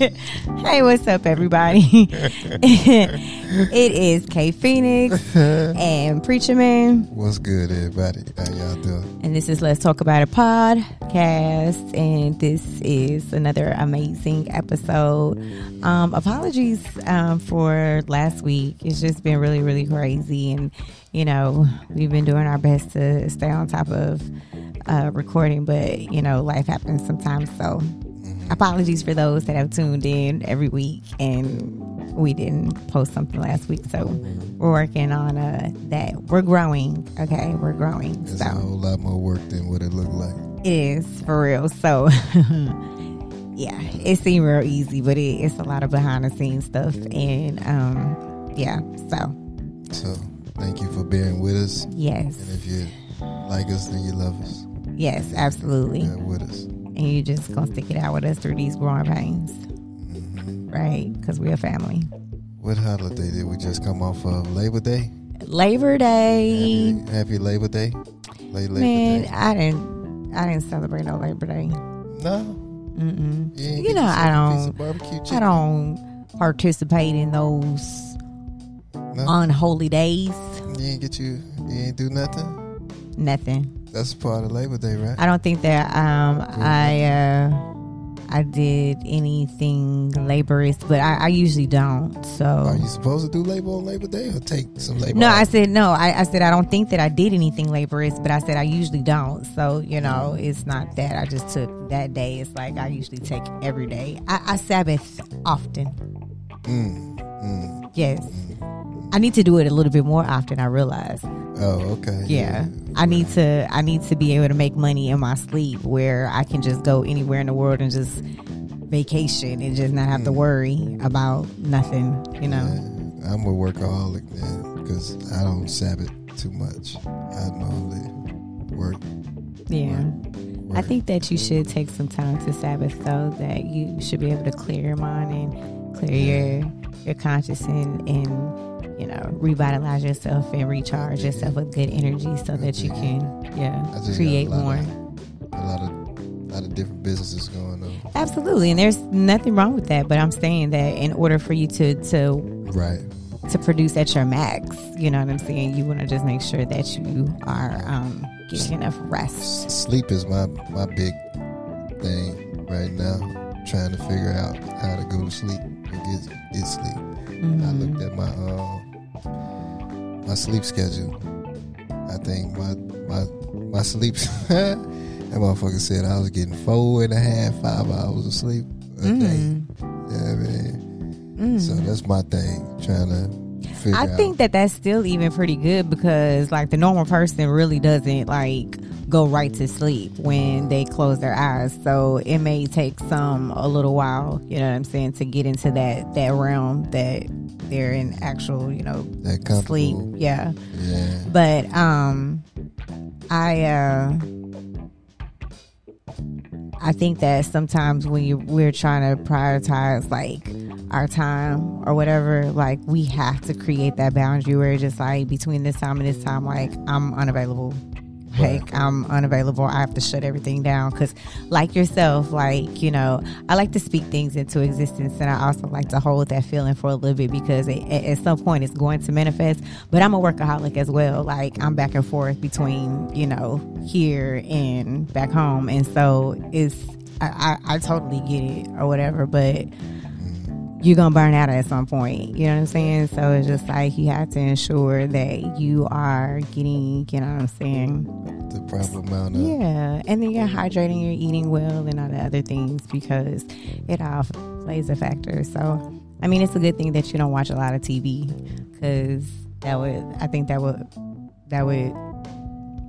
hey, what's up, everybody? it is K Phoenix and Preacher Man. What's good, everybody? How y'all doing? And this is Let's Toke About It podcast. And this is another amazing episode. Um, apologies um, for last week. It's just been really, really crazy. And, you know, we've been doing our best to stay on top of uh, recording, but, you know, life happens sometimes. So, apologies for those that have tuned in every week and we didn't post something last week. So we're working on uh, that. We're growing. Okay, we're growing. It's so a whole lot more work than what it looked like. it is for real. So yeah, it seemed real easy, but it, it's a lot of behind the scenes stuff. And um, yeah, so So thank you for bearing with us. yes, And if you like us, then you love us. yes, absolutely. With us. And you just gonna stick it out with us through these growing pains, right? Because we're a family. What holiday did we just come off of? Labor Day? Labor Day. Happy, happy Labor Day? Late Labor Man, Day? I didn't. I didn't celebrate no Labor Day. No. Mm-mm. You, You know, I don't- barbecue? I don't participate in those No? unholy days. you ain't get you, you ain't do nothing? Nothing. That's part of Labor Day, right? I don't think that um I uh I did anything laborious, but I, I usually don't. So are you supposed to do labor on Labor Day or take some labor no, off? I said no. I, I said I don't think that I did anything laborious, but I said I usually don't. So you know, it's not that I just took that day. It's like I usually take every day. I, I Sabbath often. Mm, mm. Yes. I need to do it a little bit more often, I realize. Oh, okay. Yeah. I need to I need to be able to make money in my sleep where I can just go anywhere in the world and just vacation and just not have to mm. worry about nothing, you know. Yeah, I'm a workaholic man, because I don't Sabbath too much. I normally work. Yeah. work. I think that you should take some time to Sabbath though, that you should be able to clear your mind and clear your your conscience and, and you know, revitalize yourself and recharge yourself with good energy so that you can yeah, create more. Of, a lot of lot of different businesses going on. Absolutely, and there's nothing wrong with that. But I'm saying that in order for you to to Right. to produce at your max, you know what I'm saying, you want to just make sure that you are um, getting enough rest. Sleep is my my big thing right now. Trying to figure out how to go to sleep and get get sleep. I Mhm. looked at my um my sleep schedule. I think my my my sleep that motherfucker said I was getting four and a half, five hours of sleep a day. Mm. Yeah, man. Mm. So that's my thing, trying to figure I out. think that that's still even pretty good because like the normal person really doesn't like go right to sleep when they close their eyes. So it may take some a little while, you know what I'm saying, to get into that that realm that they're in actual, you know, sleep. Yeah. Yeah. But um I uh I think that sometimes when you we're trying to prioritize like our time or whatever, like we have to create that boundary where it's just like between this time and this time, like I'm unavailable. Like I'm unavailable. I have to shut everything down because, like yourself, like you know, I like to speak things into existence, and I also like to hold that feeling for a little bit because it, at, at some point it's going to manifest. But I'm a workaholic as well. Like I'm back and forth between you know here and back home, and so it's I, I, I totally get it or whatever, but you're gonna burn out at some point. You know what I'm saying? So it's just like you have to ensure that you are getting, you know what I'm saying? The proper amount of Yeah. And then you're hydrating, you're eating well and all the other things because it all plays a factor. So I mean it's a good thing that you don't watch a lot of TV because that would I think that would that would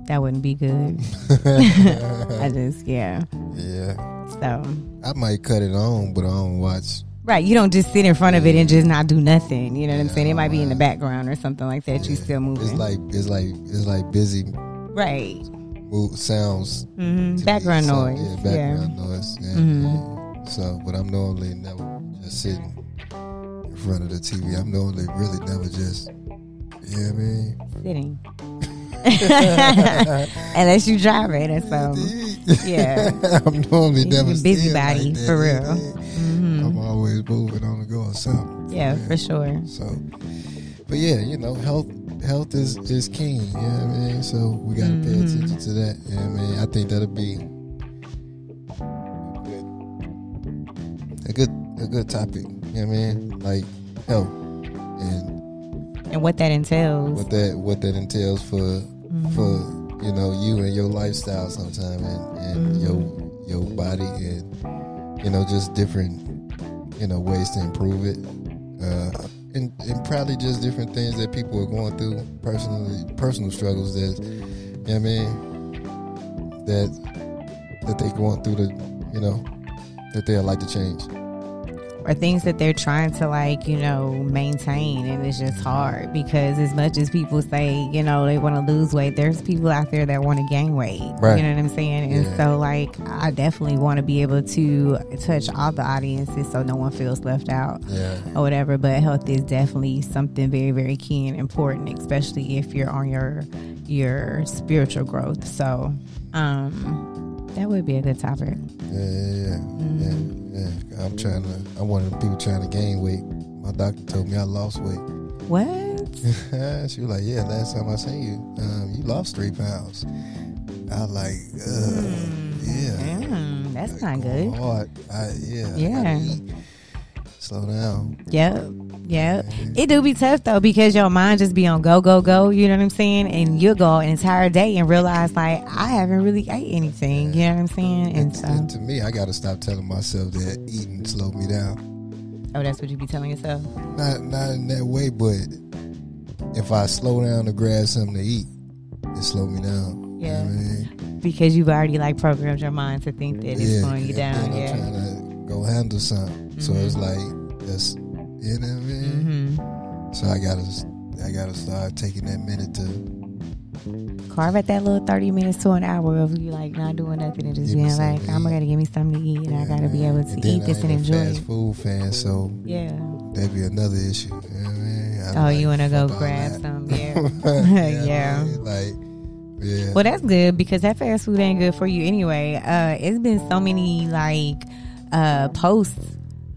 that wouldn't be good. I just yeah. yeah. So I might cut it on, but I don't watch. Right, you don't just sit in front of it and just not do nothing. You know what I'm saying? It might be in the background or something like that. You still moving. It's like it's like it's like busy right. move, sounds. hmm me, Background so- noise. Yeah, background noise. Yeah, Mhm. yeah. So, but I'm normally never just sitting in front of the TV. I'm normally really never just. Yeah, I mean, Sitting. Unless you driving or something. Yeah. I'm normally never busybody, like that. for real. I'm always moving on the go or something. Yeah, for sure. So, but yeah, you know, health health is is king. You know what I mean? So we got to pay attention to that. You know I mean? I think that'll be a good a good topic. You know what I mean? Like health and And what that entails. what that what that entails for Mhm. for you know you and your lifestyle sometime and, and Mhm. your your body and you know just different you know ways to improve it. Uh and, and probably just different things that people are going through personally personal struggles that you know I mean that that they're going through the you know that they'd like to change or things that they're trying to like you know maintain and it's just hard because as much as people say you know they want to lose weight there's people out there that want to gain weight Right. you know what i'm saying and Yeah. so like i definitely want to be able to touch all the audiences so no one feels left out yeah or whatever but health is definitely something very very key and important especially if you're on your your spiritual growth so um that would be a good topic yeah yeah yeah, Mhm. yeah, yeah. I'm trying to I'm one of the people trying to gain weight my doctor told me I lost weight what she was like, "Yeah, last time I seen you, um, you lost three pounds." I was like, Ugh, "Yeah, Mm, that's Like, not good Hard. I, yeah, Yeah. Slow down. Yep. Yep. man. It do be tough though because your mind just be on go go go. You know what I'm saying? And you'll go an entire day and realize like I haven't really ate anything. You know what I'm saying? And And, so, and to me, I got to stop telling myself that eating slowed me down. oh, that's what you be telling yourself. Not not in that way, but if I slow down to grab something to eat, it slowed me down. You know Yeah. I mean? Because you've already like programmed your mind to think that it's slowing you down. I'm Yeah. trying to go handle something, so Mhm. it's like that's you know what I mean. hmm So I gotta, I gotta start taking that minute to Carve at that little thirty minutes to an hour of you like not doing nothing and just being like, I'm gonna give me something to eat and I gotta be able to eat this and enjoy fast it. food fan, so Yeah. that'd be another issue. You know what I mean? I Oh, like, you wanna go grab some? Yeah. You know what I Yeah. mean? Like, yeah. Well, that's good because that fast food ain't good for you anyway. Uh, it's been so many like uh, posts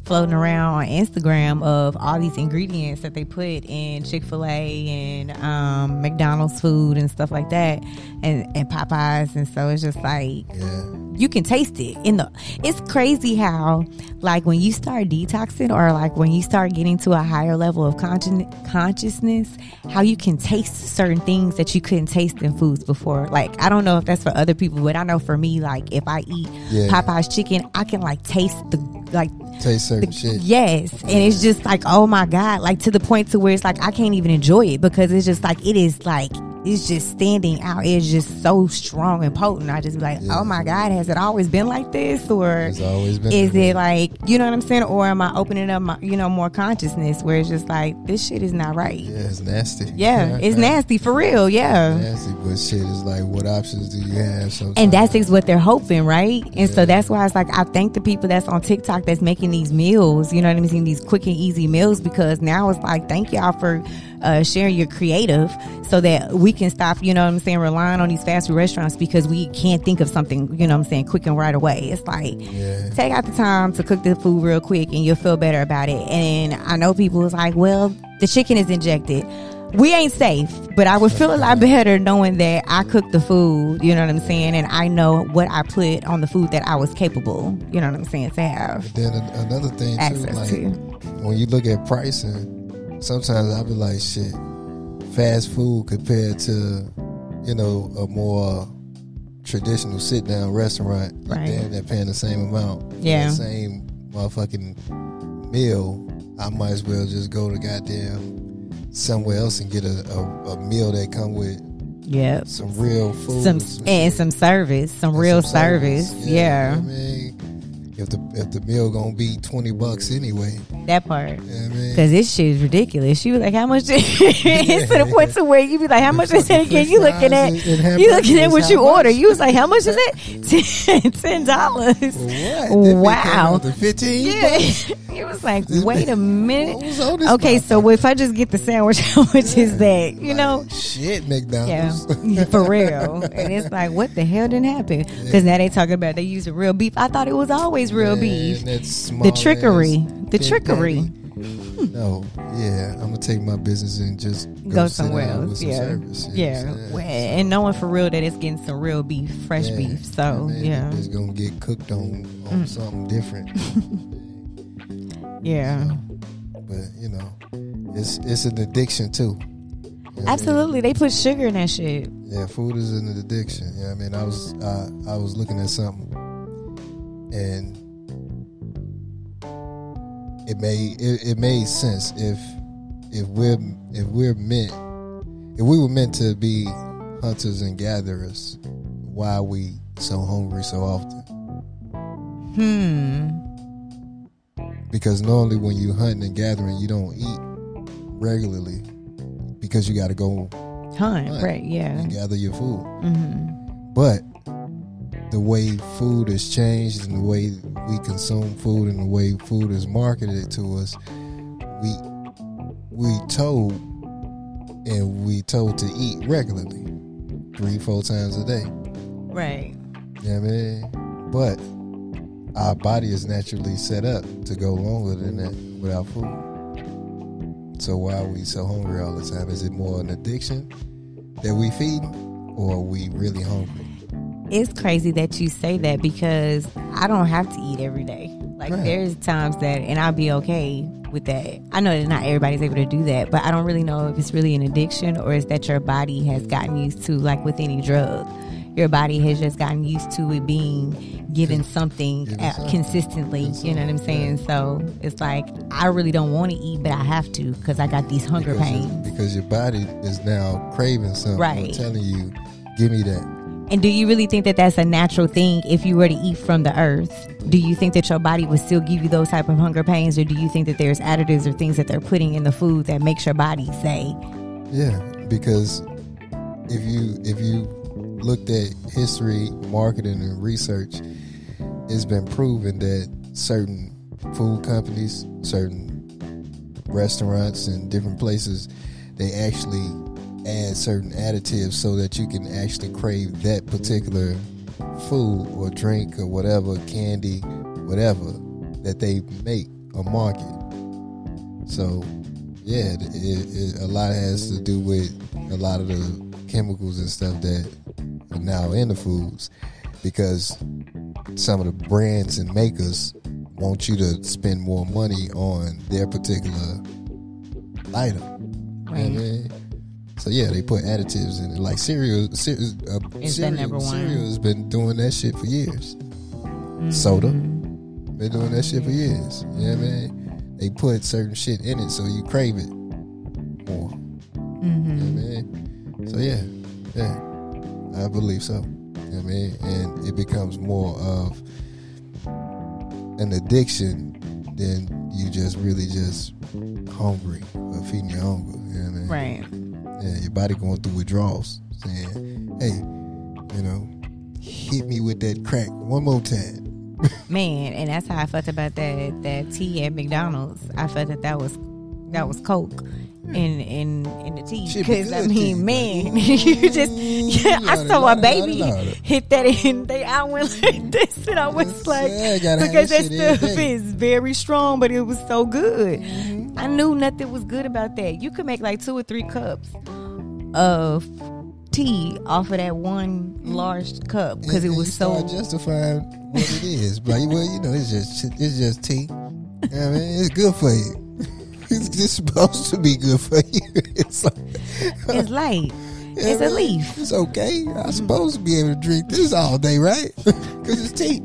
floating around on Instagram of all these ingredients that they put in Chick Fil A and um, McDonald's food and stuff like that, and and Popeyes, and so it's just like yeah. you can taste it in the it's crazy how like when you start detoxing or like when you start getting to a higher level of consci- consciousness how you can taste certain things that you couldn't taste in foods before like i don't know if that's for other people but i know for me like if i eat Yeah. popeye's chicken i can like taste the like Taste certain the- shit. yes and it's just like oh my god like to the point to where it's like i can't even enjoy it because it's just like it is like it's just standing out it's just so strong and potent i just be like Yeah. oh my god has it always been like this or It's always been. is that way. it like you know what i'm saying or am i opening up my you know more consciousness where it's just like this shit is not right Yeah, it's nasty. yeah it's nasty for real yeah nasty, but shit is like, what options do you have? Sometimes? and that's what they're hoping, right? And so that's why it's like I thank the people that's on TikTok that's making these meals, you know what I mean, these quick and easy meals because now it's like thank y'all for uh, sharing your creative so that we can stop, you know what I'm saying, relying on these fast food restaurants because we can't think of something, you know what I'm saying, quick and right away. It's like yeah. take out the time to cook the food real quick and you'll feel better about it. And I know people is like, well, the chicken is injected. We ain't safe, but I would feel a lot better knowing that I cooked the food, you know what I'm saying, and I know what I put on the food that I was capable, you know what I'm saying, to have Then another thing too, like to. when you look at pricing, sometimes I'll be like, shit, fast food compared to, you know, a more traditional sit down restaurant, you Right. damn near paying the same amount. Yeah. The same motherfucking meal. I might as well just go to goddamn somewhere else and get a, a, a meal that come with Yep. some real food. Some and and shit. some service, some And real some service. Yeah, I mean, if the if the meal gonna be twenty bucks anyway, that part. you know I mean? Cause this shit is ridiculous. She was like, "How much?" it's to the point to where you be like, "How much is it again?" You looking at Fries and- and you looking at what you how order. You was like, "How much is it?" Ten dollars. For what? That bitch Wow. came out to fifteen. Yeah, bucks? It was like, wait a minute. What was on Okay, so if I just get the sandwich, how much is that? You know? shit, Yeah, McDonald's. for real. And it's like, what the hell didn't happen? Because now they talking about they using real beef. I thought it was always real beef. The trickery, the trickery. patty. No, yeah, I'm gonna take my business and just go, Go somewhere else. some Yeah, service. yeah. Well, and knowing for real that it's getting some real beef, fresh Yeah. beef. So yeah, Mm. it's gonna get cooked on on something different. yeah. but you know, it's it's an addiction too. You know what I mean? Absolutely, they put sugar in that shit. Yeah, food is an addiction. Yeah, I mean, I was uh, I was looking at something, and it made it, it made sense if if we're if we're meant if we were meant to be hunters and gatherers, why are we so hungry so often? Hmm. Because normally when you hunting and gathering, you don't eat regularly because you got to go Hunt, Hunt. right? Yeah. and gather your food. Mm-hmm. But the way food has changed and the way we consume food and the way food is marketed to us, we we told and we told to eat regularly, three, four times a day. Right. You know I mean? But our body is naturally set up to go longer than that without food. So why are we so hungry all the time? Is it more an addiction that we feeding, or are we really hungry? It's crazy that you say that because I don't have to eat every day. Like Right. there's times that, and I'll be okay with that. I know that not everybody's able to do that, but I don't really know if it's really an addiction or is that your body has gotten used to, like with any drug, your body has just gotten used to it being given something uh, Given consistently. You know what I'm saying? So it's like I really don't want to eat, but I have to because I got these hunger because, pains. because your body is now craving something, Right. or telling you, "Give me that." And do you really think that that's a natural thing if you were to eat from the earth? Do you think that your body would still give you those type of hunger pains, or do you think that there's additives or things that they're putting in the food that makes your body say, Yeah, because if you if you looked at history, marketing, and research, it's been proven that certain food companies, certain restaurants, and different places, they actually add certain additives so that you can actually crave that particular food or drink or whatever candy, whatever that they make or market. So yeah, it, it, a lot has to do with a lot of the chemicals and stuff that are now in the foods because some of the brands and makers want you to spend more money on their particular item. You know what I Right. mean? So yeah, they put additives in it, like cereal. cereal, uh, cereal, number one? cereal has been doing that shit for years. Soda, Mm-hmm. been doing that shit for years. You know what I mean? They put certain shit in it so you crave it more. So yeah, yeah, I believe so. You know I mean? And it becomes more of an addiction than you just really just hungry or feeding your hunger. You know what I mean? right? Yeah, your body going through withdrawals, saying, "Hey, you know, hit me with that crack one more time." Man, and that's how I felt about that that tea at McDonald's. I felt that that was that was Coke. In in in the tea because I mean, but- man, you just yeah, I saw a baby hit that in. They I went like this, and I was like, Yeah, because that that stuff is very strong, but it was so good. Mm-hmm. I knew nothing was good about that. You could make like two or three cups of tea off of that one large cup because it was you so. justifying what it is. But well, you know, it's just it's just tea. You know what I mean, it's good for you. It's just supposed to be good for you. It's like, It's light. you It's a what I mean? leaf. It's okay. I'm supposed to be able to drink this all day, right? Because it's tea.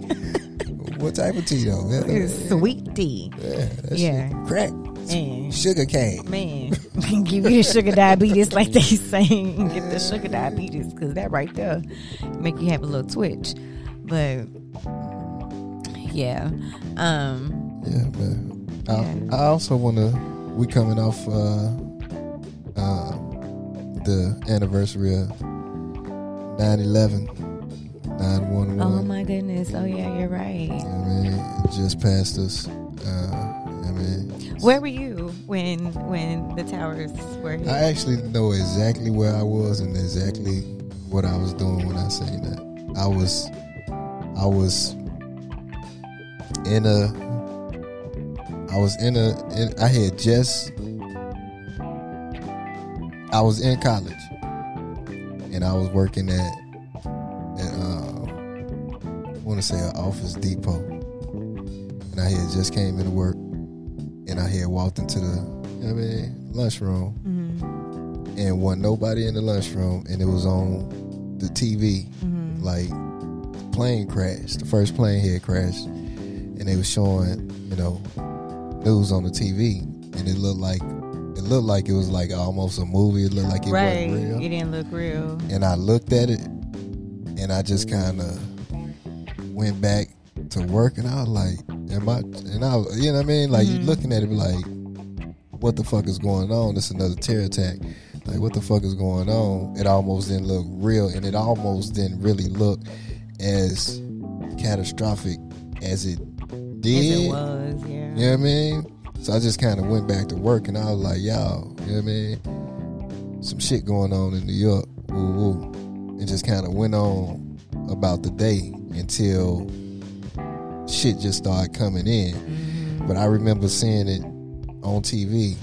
what type of tea though? Yeah, It's sweet tea. yeah, Yeah. crack. Man. Sugar cane. Man, give you the sugar diabetes like they saying. Get the sugar diabetes because that right there make you have a little twitch. But yeah, um, Yeah, man. I, I also want to. We coming off uh, uh, the anniversary of 9-11, 911. oh my goodness, oh yeah, you're right. I mean, it just passed us. Uh, mean, Where were you when when the towers were hit? I actually know exactly where I was and exactly what I was doing when I say that. I was, I was in a, I was in a, in, I had just, I was in college, and I was working at, at um, I want to say an Office Depot, and I had just came into work, and I had walked into the, you know what I mean, lunchroom. Mhm, and wasn't nobody in the lunchroom, and it was on the TV, mhm. like plane crashed. The first plane had crashed, and they was showing, you know, news on the TV, and it looked like it looked like it was like almost a movie. It looked like it right. wasn't real. It didn't look real. And I looked at it, and I just kind of went back to work, and I was like, "Am I?" And I, you know what I mean? Like you Mhm. looking at it, like, "What the fuck is going on?" This another terror attack. Like, what the fuck is going on? It almost didn't look real, and it almost didn't really look as catastrophic as it did. As it was, yeah. You know what I mean? So I just kind of went back to work and I was like, y'all, you know what I mean? Some shit going on in New York. Woo woo. And just kind of went on about the day until shit just started coming in. Mhm. But I remember seeing it on TV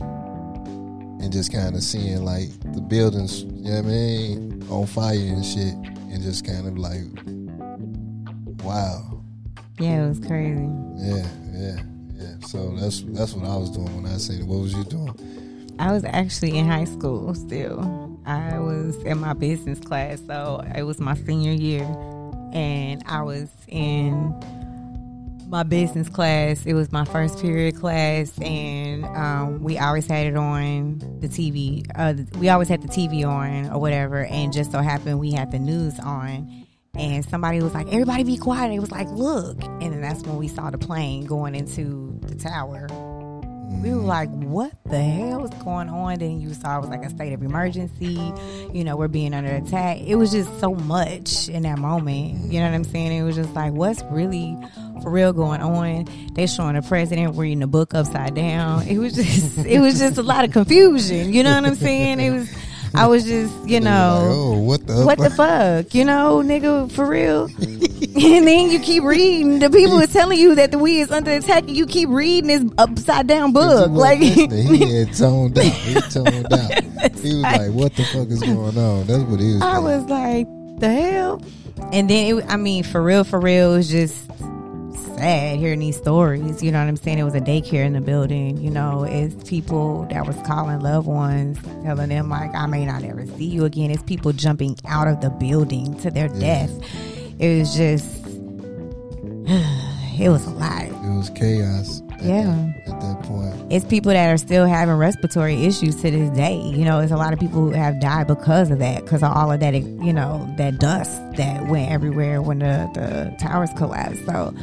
and just kind of seeing like the buildings, you know what I mean, on fire and shit. And just kind of like, wow. Yeah, it was crazy. Yeah, yeah, yeah. So that's that's what I was doing when I seen it. What was you doing? I was actually in high school still. I was in my business class, so it was my senior year, and I was in my business class. It was my first period class, and um, we always had it on the TV. Uh, we always had the TV on or whatever, and just so happened we had the news on. And somebody was like, "Everybody be quiet." It was like, "Look!" And then that's when we saw the plane going into the mm. tower we were mm. like, what the hell is going on? Then you saw it was like a state of emergency. You know, we're being under attack. It was just so much in that moment. You know what I'm mm. saying? It was just like, what's really for real going on? They showing the president reading the book upside down. It was just, it was just a lot of confusion. You know what I'm saying? It was, I was just, you know oh, what the what the fuck, you know, nigga, for real. and then you keep reading. The people is telling you that the we is under attack, and you keep reading this upside down book. Like, he had zoned out. He zoned out. He was like, "What the fuck is going on?" That's what he was. I doing. was like, the hell. And then, it, I mean, for real, for real, it was just sad hearing these stories. You know what I'm saying? It was a daycare in the building. You know, it's people that was calling loved ones, telling them like, I may not ever see you again. It's people jumping out of the building to their Yeah. death. It was just, it was a lot. It was chaos. At Yeah. That, at that point. It's people that are still having respiratory issues to this day. You know, it's a lot of people who have died because of that, because of all of that, you know, that dust that went everywhere when the, the towers collapsed. So,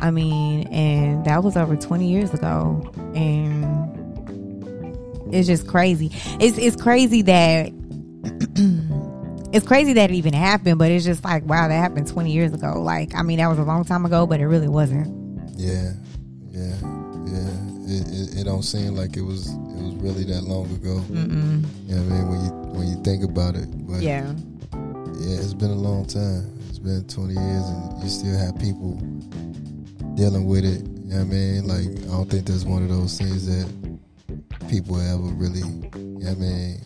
I mean, and that was over 20 years ago. And it's just crazy. It's, it's crazy that. It's crazy that it even happened, but it's just like, wow, that happened 20 years ago. Like, I mean, that was a long time ago, but it really wasn't. Yeah, yeah, yeah. It, it, it don't seem like it was. It was really that long ago. Mm-mm. You know what I mean? When you when you think about it, but Yeah. yeah, it's been a long time. It's been 20 years, and you still have people dealing with it. You know what I mean? Like, I don't think that's one of those things that people ever really, you know what I mean,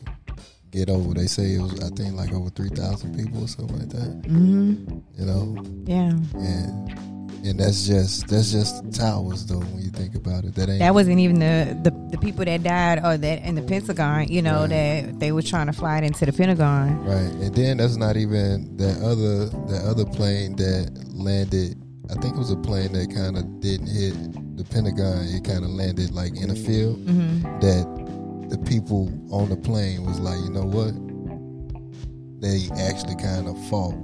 get over. They say it was, I think, like over 3,000 people or something like that. Mm-hmm. You know, Yeah. and and that's just that's just towers though. When you think about it, that ain't That wasn't even the, the, the people that died or that in the Pentagon, you know, Right. that they were trying to fly it into the Pentagon. Right, and then that's not even that other that other plane that landed. I think it was a plane that kind of didn't hit the Pentagon. It kind of landed like in a field. hmm That the people on the plane was like, you know what? They actually kind of fought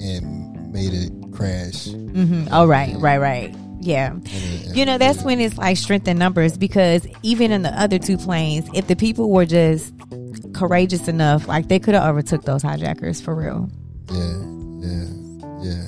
and made it crash. hmm Oh, right, right, right. Yeah. You know, that's when it's like strength in numbers because even in the other two planes, if the people were just courageous enough, like they could have overtook those hijackers for real. yeah, yeah, yeah.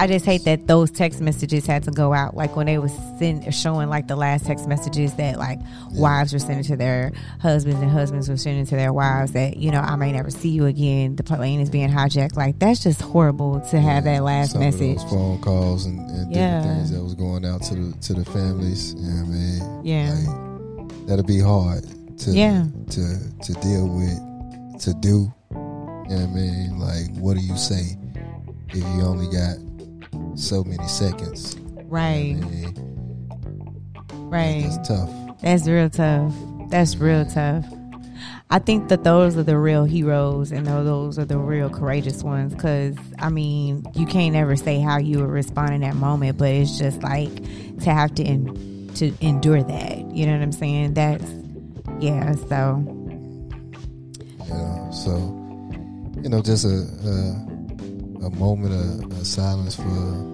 I just hate that those text messages had to go out. Like when they was send, showing like the last text messages that like wives were sending to their husbands and husbands were sending to their wives that you know I may never see you again. The plane is being hijacked. Like that's just horrible to have that last Some message. phone calls and, and Yeah. different things that was going out to the to the families. You know what I mean? Yeah. Like, that'll be hard to Yeah. to to deal with, to do. You know what I mean? Like, what do you say if you only got so many seconds? Right, I mean, right. It's tough. That's real tough. That's real tough. I think that those are the real heroes and those are the real courageous ones. Because, I mean, you can't ever say how you would respond in that moment, but it's just like to have to, en- to endure that. You know what I'm saying? That's, yeah, so, You know, so you know, just a a, a moment of, of silence for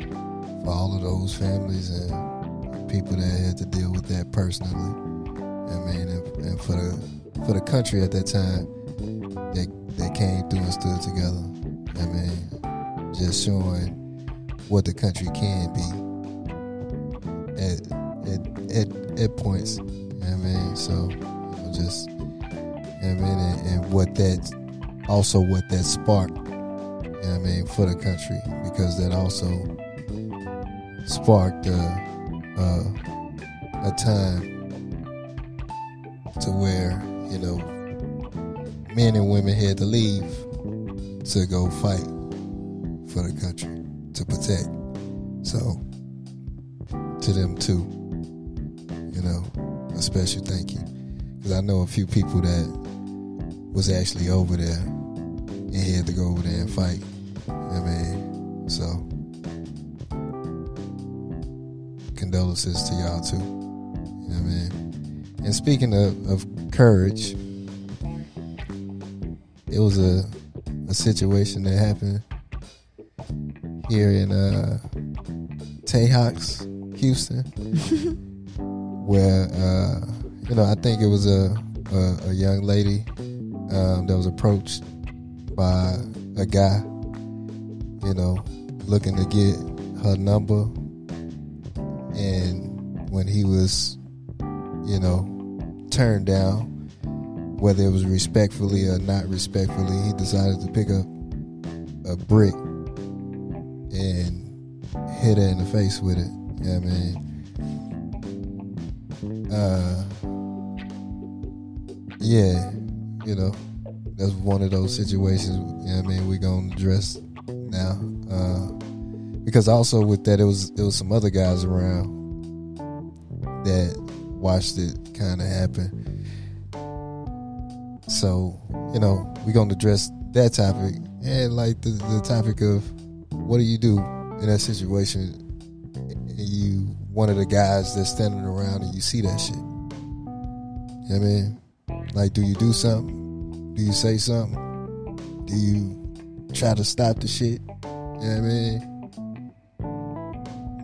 all of those families and people that had to deal with that personally. I mean, and, and for the for the country at that time, they that came through and stood together. I mean, just showing what the country can be at at at, at points. I mean, so just I mean, and, and what that also what that sparked. You know what I mean for the country because that also sparked uh, uh, a time to where you know men and women had to leave to go fight for the country to protect. So to them too, you know, a special thank you because I know a few people that was actually over there and had to go over there and fight. I mean, condolences to y'all too. You know what I mean? And speaking of, of courage, it was a a situation that happened here in uh Tejox, Houston, where uh, you know I think it was a a, a young lady um, that was approached by a guy, you know, looking to get her number, when he was, you know, turned down, whether it was respectfully or not respectfully, he decided to pick up a brick and hit her in the face with it. You know I mean? Uh, yeah, you know, that's one of those situations. You know I mean? We're gonna address now, uh, because also with that, it was it was some other guys around that watched it kind of happen. So you know, we're gonna address that topic and like the, the topic of what do you do in that situation? And you one of the guys that's standing around and you see that shit. You know what I mean? Like, do you do something? Do you say something? Do you try to stop the shit? You know what I mean?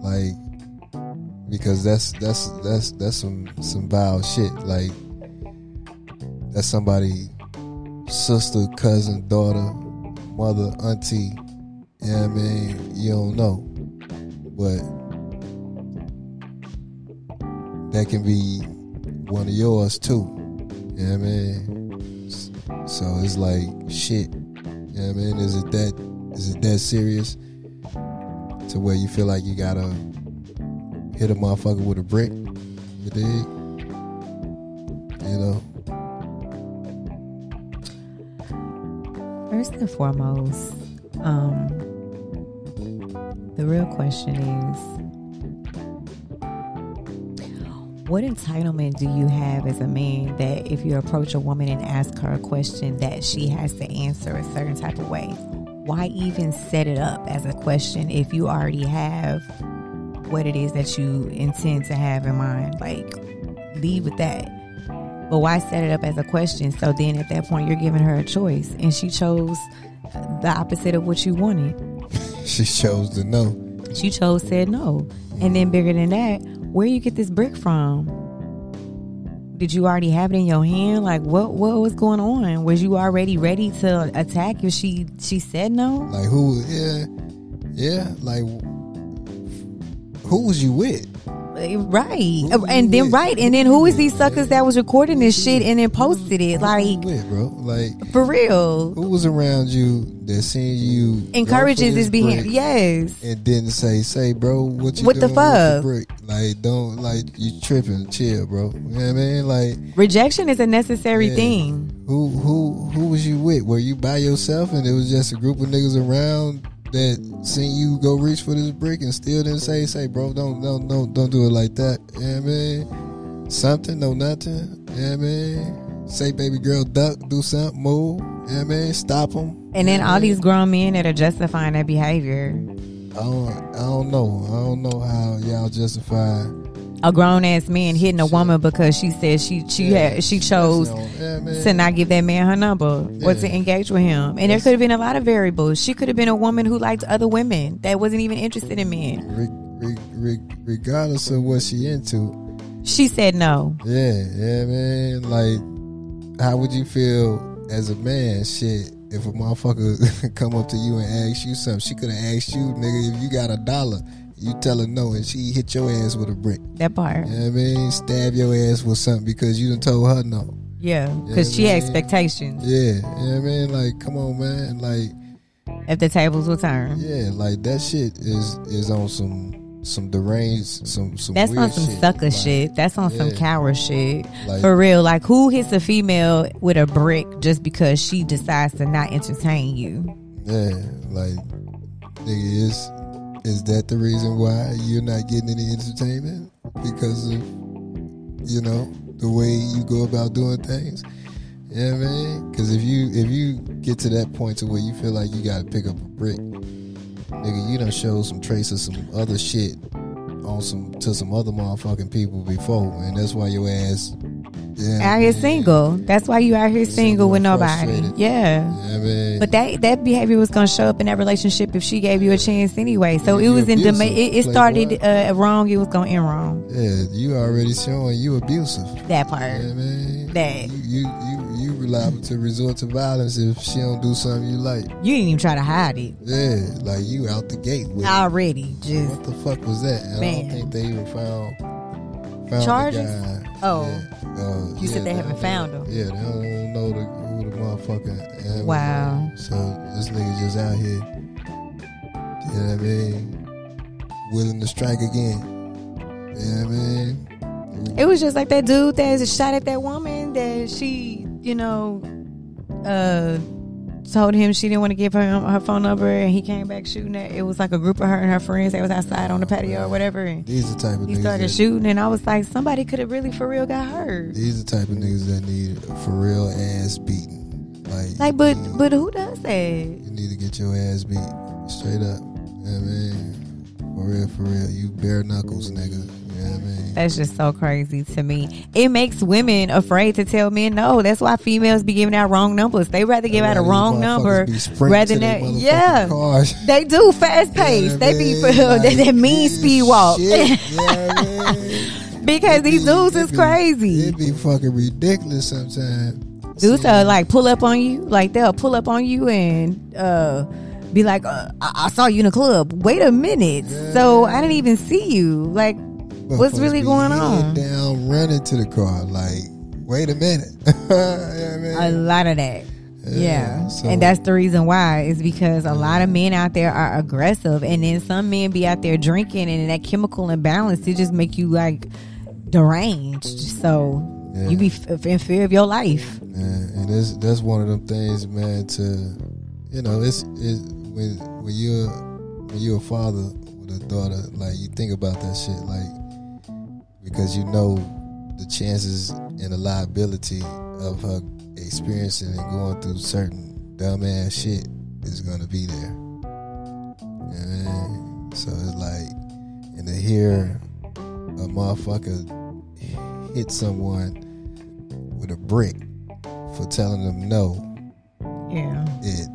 Like, because that's that's um, that's that's some some vile shit. Like, that's somebody sister, cousin, daughter, mother, auntie. You know what I mean? You don't know, but that can be one of yours too. You know what I mean? So it's like shit. You know what I mean? Is it that is it that serious? To where you feel like you gotta hit a motherfucker with a brick? You dig? You know? First and foremost, um, the real question is what entitlement do you have as a man that if you approach a woman and ask her a question that she has to answer a certain type of way? Why even set it up as a question if you already have what it is that you intend to have in mind? Like, leave with that. But why set it up as a question? So then at that point, you're giving her a choice, and she chose the opposite of what you wanted. She chose to know. She chose said no. And then bigger than that, where you get this brick from? Did you already have it in your hand? Like what what was going on? Was you already ready to attack if she she said no? Like who yeah. Yeah, like who was you with? Eh, right. Oh, and then right. And then who is these suckers that was recording this shit and then posted it? Like with, bro? Like for real. who was around you that seen you Encourages this this behavior. Yes. and didn't say, say, bro, what you What the fuck? With the? Like, don't like you tripping, chill, bro. You know what I mean? Like, Rejection is a necessary Yeah. thing. who who who was you with? Were you by yourself and it was just a group of niggas around that seen you go reach for this brick and still didn't say, say, bro, don't don't don't don't do it like that. You know what I mean? Something, no nothing. You know what I mean? Say baby girl duck, do something, move. You know what I mean? Stop them. And then all these grown men that are justifying that behavior. I don't I don't know. I don't know how y'all justify A grown ass man hitting a woman because she said she she Yeah, had she chose yeah, to not give that man her number or to engage with him. And there could have been a lot of variables. She could have been a woman who liked other women that wasn't even interested in men. Re- re- regardless of what she into, She said no. yeah, yeah, man. Like, how would you feel as a man? Shit, if a motherfucker come up to you and ask you something, she could have asked you, nigga, if you got a dollar, you tell her no, and she hit your ass with a brick. That part. You know what I mean? Stab your ass with something because you done told her no. Yeah. Because she had expectations Yeah, you know what I mean? Like, come on, man. Like, if the tables were turned. yeah, like that shit is is on some some deranged, some some. That's on some shit. sucker Like, shit. That's on some coward shit. Like, For real. Like who hits a female with a brick just because she decides to not entertain you? Yeah, like nigga, is is that the reason why you're not getting any entertainment because of you know the way you go about doing things? I mean? Because if you if you get to that point to where you feel like you got to pick up a brick, nigga, you done show some traces of some other shit on some to some other motherfucking people before, and that's why your ass yeah, Out here single. That's why you out here single, Single with nobody. frustrated. Yeah. You know what I mean? But that that behavior was gonna show up in that relationship if she gave you a chance anyway. So Yeah, it was in abusive, it, it started uh, wrong. It was gonna end wrong. yeah, you already showing you abusive. That part. I mean? That. you you you, you reliable to resort to violence if she don't do something you like. You didn't even try to hide it Yeah, like you out the gate with it. already. Just What the fuck was that? I don't think they even found found Charges? The guy. Oh. Yeah. Uh, You said they haven't found him. Yeah, they don't know the, who the motherfucker. Wow. So this nigga just out here. You know what I mean? Willing to strike again. You know what I mean? it was just like that dude that shot at that woman that she, you know, uh, told him she didn't want to give her her phone number, and he came back shooting at. It was like a group of her and her friends that was outside on the patio or whatever, and These the type of he niggas started that- shooting, and I was like, somebody could have really for real got hurt. These the type of niggas that need for real ass beating. Like, Like, but you, but who does that? you need to get your ass beat straight up. You know what I mean? For real, for real. You bare knuckles, nigga. You know what I mean? That's just so crazy to me. It makes women afraid to tell men no. That's why females be giving out wrong numbers. They rather give out a wrong number rather than yeah. Cars. They do fast pace. You know they be that, Like, that mean speed walk Shit, you know what I mean? because It these dudes is be- crazy. It be fucking ridiculous sometimes. Dudes are like pull up on you, like they'll pull up on you and uh, be like, uh, I-, "I saw you in the club." Wait a minute, so I didn't even see you. Like, what's really going on? Down, running to the car. Like, wait a minute. you know what I mean? A lot of that. Yeah. so- and that's the reason why is because a lot of men out there are aggressive and then some men be out there drinking and that chemical imbalance it just make you like deranged. So Yeah. you be f- in fear of your life. Yeah, and that's that's one of them things, man. To you know, it's it's when when you're when you're a father with a daughter, like you think about that shit, like because you know the chances and the liability of her experiencing and going through certain dumbass shit is gonna be there. You know what I mean? So it's like, and to hear a motherfucker hit someone with a brick for telling them no, Yeah. it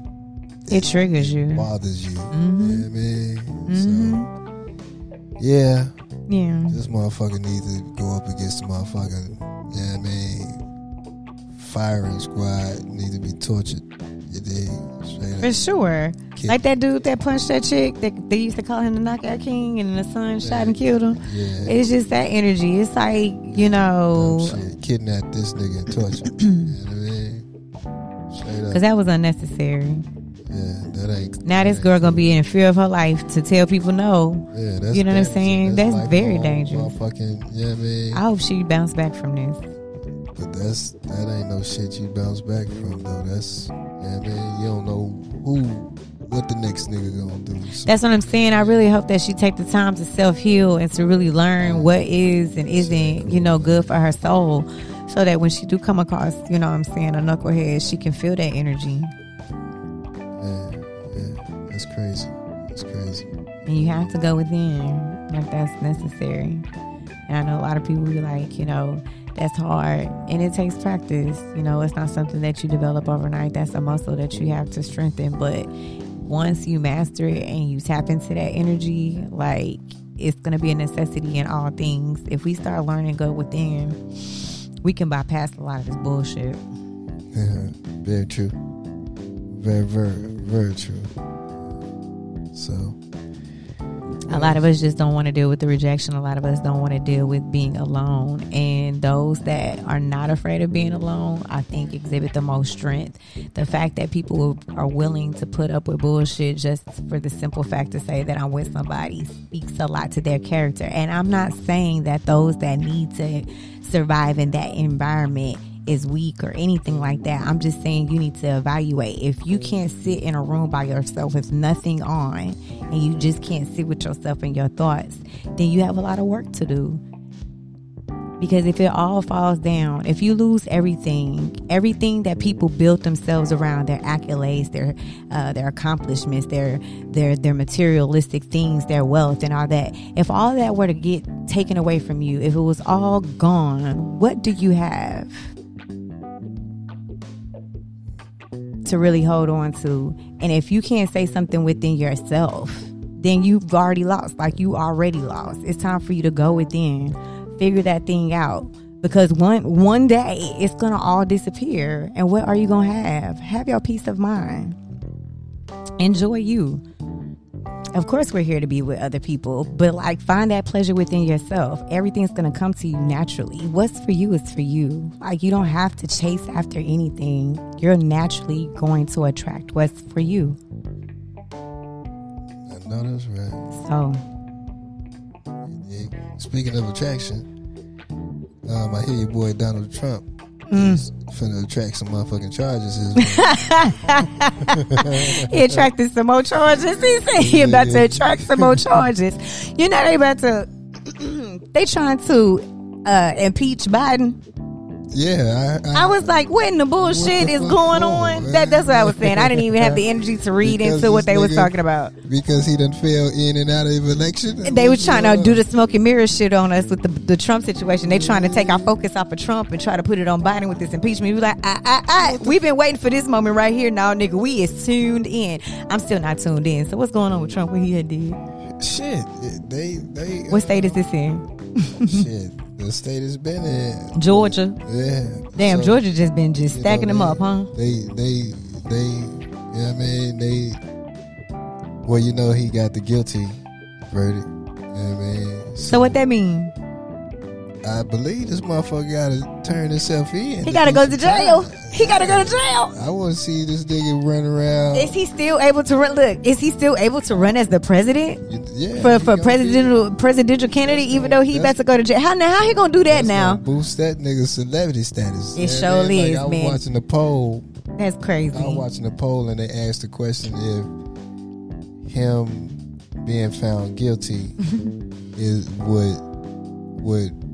It triggers you. bothers you. Mhm. You know what I mean? Mhm. So, yeah, Yeah. this motherfucker needs to go up against the motherfucking, you know what I mean? Firing squad need to be tortured. You dig? Straight For sure. Kid, Like that dude that punched that chick. That they used to call him the knockout king, and the son shot and killed him. yeah. It's just that energy. It's like you know. Kidnap this nigga and torture. him. you know what I mean? Straight up. because that was unnecessary. Yeah, that ain't. Now this girl gonna be in fear of her life to tell people no. Yeah, that's You know what I'm saying? That's like very dangerous. Motherfucking, yeah, I mean, I hope she bounce back from this. but that's that ain't no shit you bounce back from though. That's yeah, man. You don't know who, what the next nigga gonna do. So, That's what I'm saying. I really hope that she take the time to self heal and to really learn what is and isn't, you know, good for her soul, so that when she do come across, you know, what I'm saying a knucklehead, she can feel that energy. That's crazy. That's crazy. And you have to go within, like that's necessary. And I know a lot of people be like, you know, that's hard, and it takes practice. You know, it's not something that you develop overnight. That's a muscle that you have to strengthen. But once you master it and you tap into that energy, like it's gonna be a necessity in all things. If we start learning go within, we can bypass a lot of this bullshit. Yeah, very true. Very, very, very true. So, A lot of us just don't want to deal with the rejection. A lot of us don't want to deal with being alone. And those that are not afraid of being alone, I think exhibit the most strength. The fact that people are willing to put up with bullshit just for the simple fact to say that I'm with somebody speaks a lot to their character. And I'm not saying that those that need to survive in that environment is weak or anything like that. I'm just saying you need to evaluate. If you can't sit in a room by yourself with nothing on and you just can't sit with yourself and your thoughts, then you have a lot of work to do. Because if it all falls down, if you lose everything, everything that people built themselves around, their accolades, their uh, their accomplishments, their their their materialistic things, their wealth and all that, if all that were to get taken away from you, if it was all gone, what do you have? To really hold on to. And if you can't say something within yourself, then you've already lost. Like you already lost. It's time for you to go within, figure that thing out. Because one one day it's gonna all disappear. And what are you gonna have? Have your peace of mind. Enjoy you. Of course, we're here to be with other people, but like find that pleasure within yourself. Everything's gonna come to you naturally. What's for you is for you. Like you don't have to chase after anything. You're naturally going to attract what's for you. I know that's right. So Speaking of attraction, um, I hear your boy Donald Trump Mm. finna attract some motherfucking charges. He attracted some more charges. He said he about to attract some more charges. You know they about to they trying to uh, impeach Biden. Yeah, I, I, I was like, what in the bullshit the is going on? man? That, that's what I was saying. I didn't even have the energy to read Because into what they was talking about. because he done fell in and out of election. They was trying to do the smoke and mirror shit on us with the, the Trump situation. They trying to take our focus off of Trump and try to put it on Biden with this impeachment. We like, I, I, I, we've been waiting for this moment right here now, nigga. We is tuned in. I'm still not tuned in. So what's going on with Trump? What he had did? Shit, they they What state is this in? shit. The state has been in Georgia. Yeah. Damn, So, Georgia just been just you know, stacking them they- up, huh? They they they you know what I mean? They well, you know he got the guilty verdict. You know what I mean? So what that mean? I believe this motherfucker gotta turn himself in. He gotta go to jail. time. He gotta go to jail. I wanna see this nigga run around. Is he still able to run? Look, is he still able to run as the president? yeah, for for presidential presidential candidate, even though he about to go to jail. How now? How he gonna do that now? Boost that nigga's celebrity status. It You know sure what I mean? is, like, I was man. watching the poll That's crazy. I was watching the poll and they asked the question if him being found guilty is would would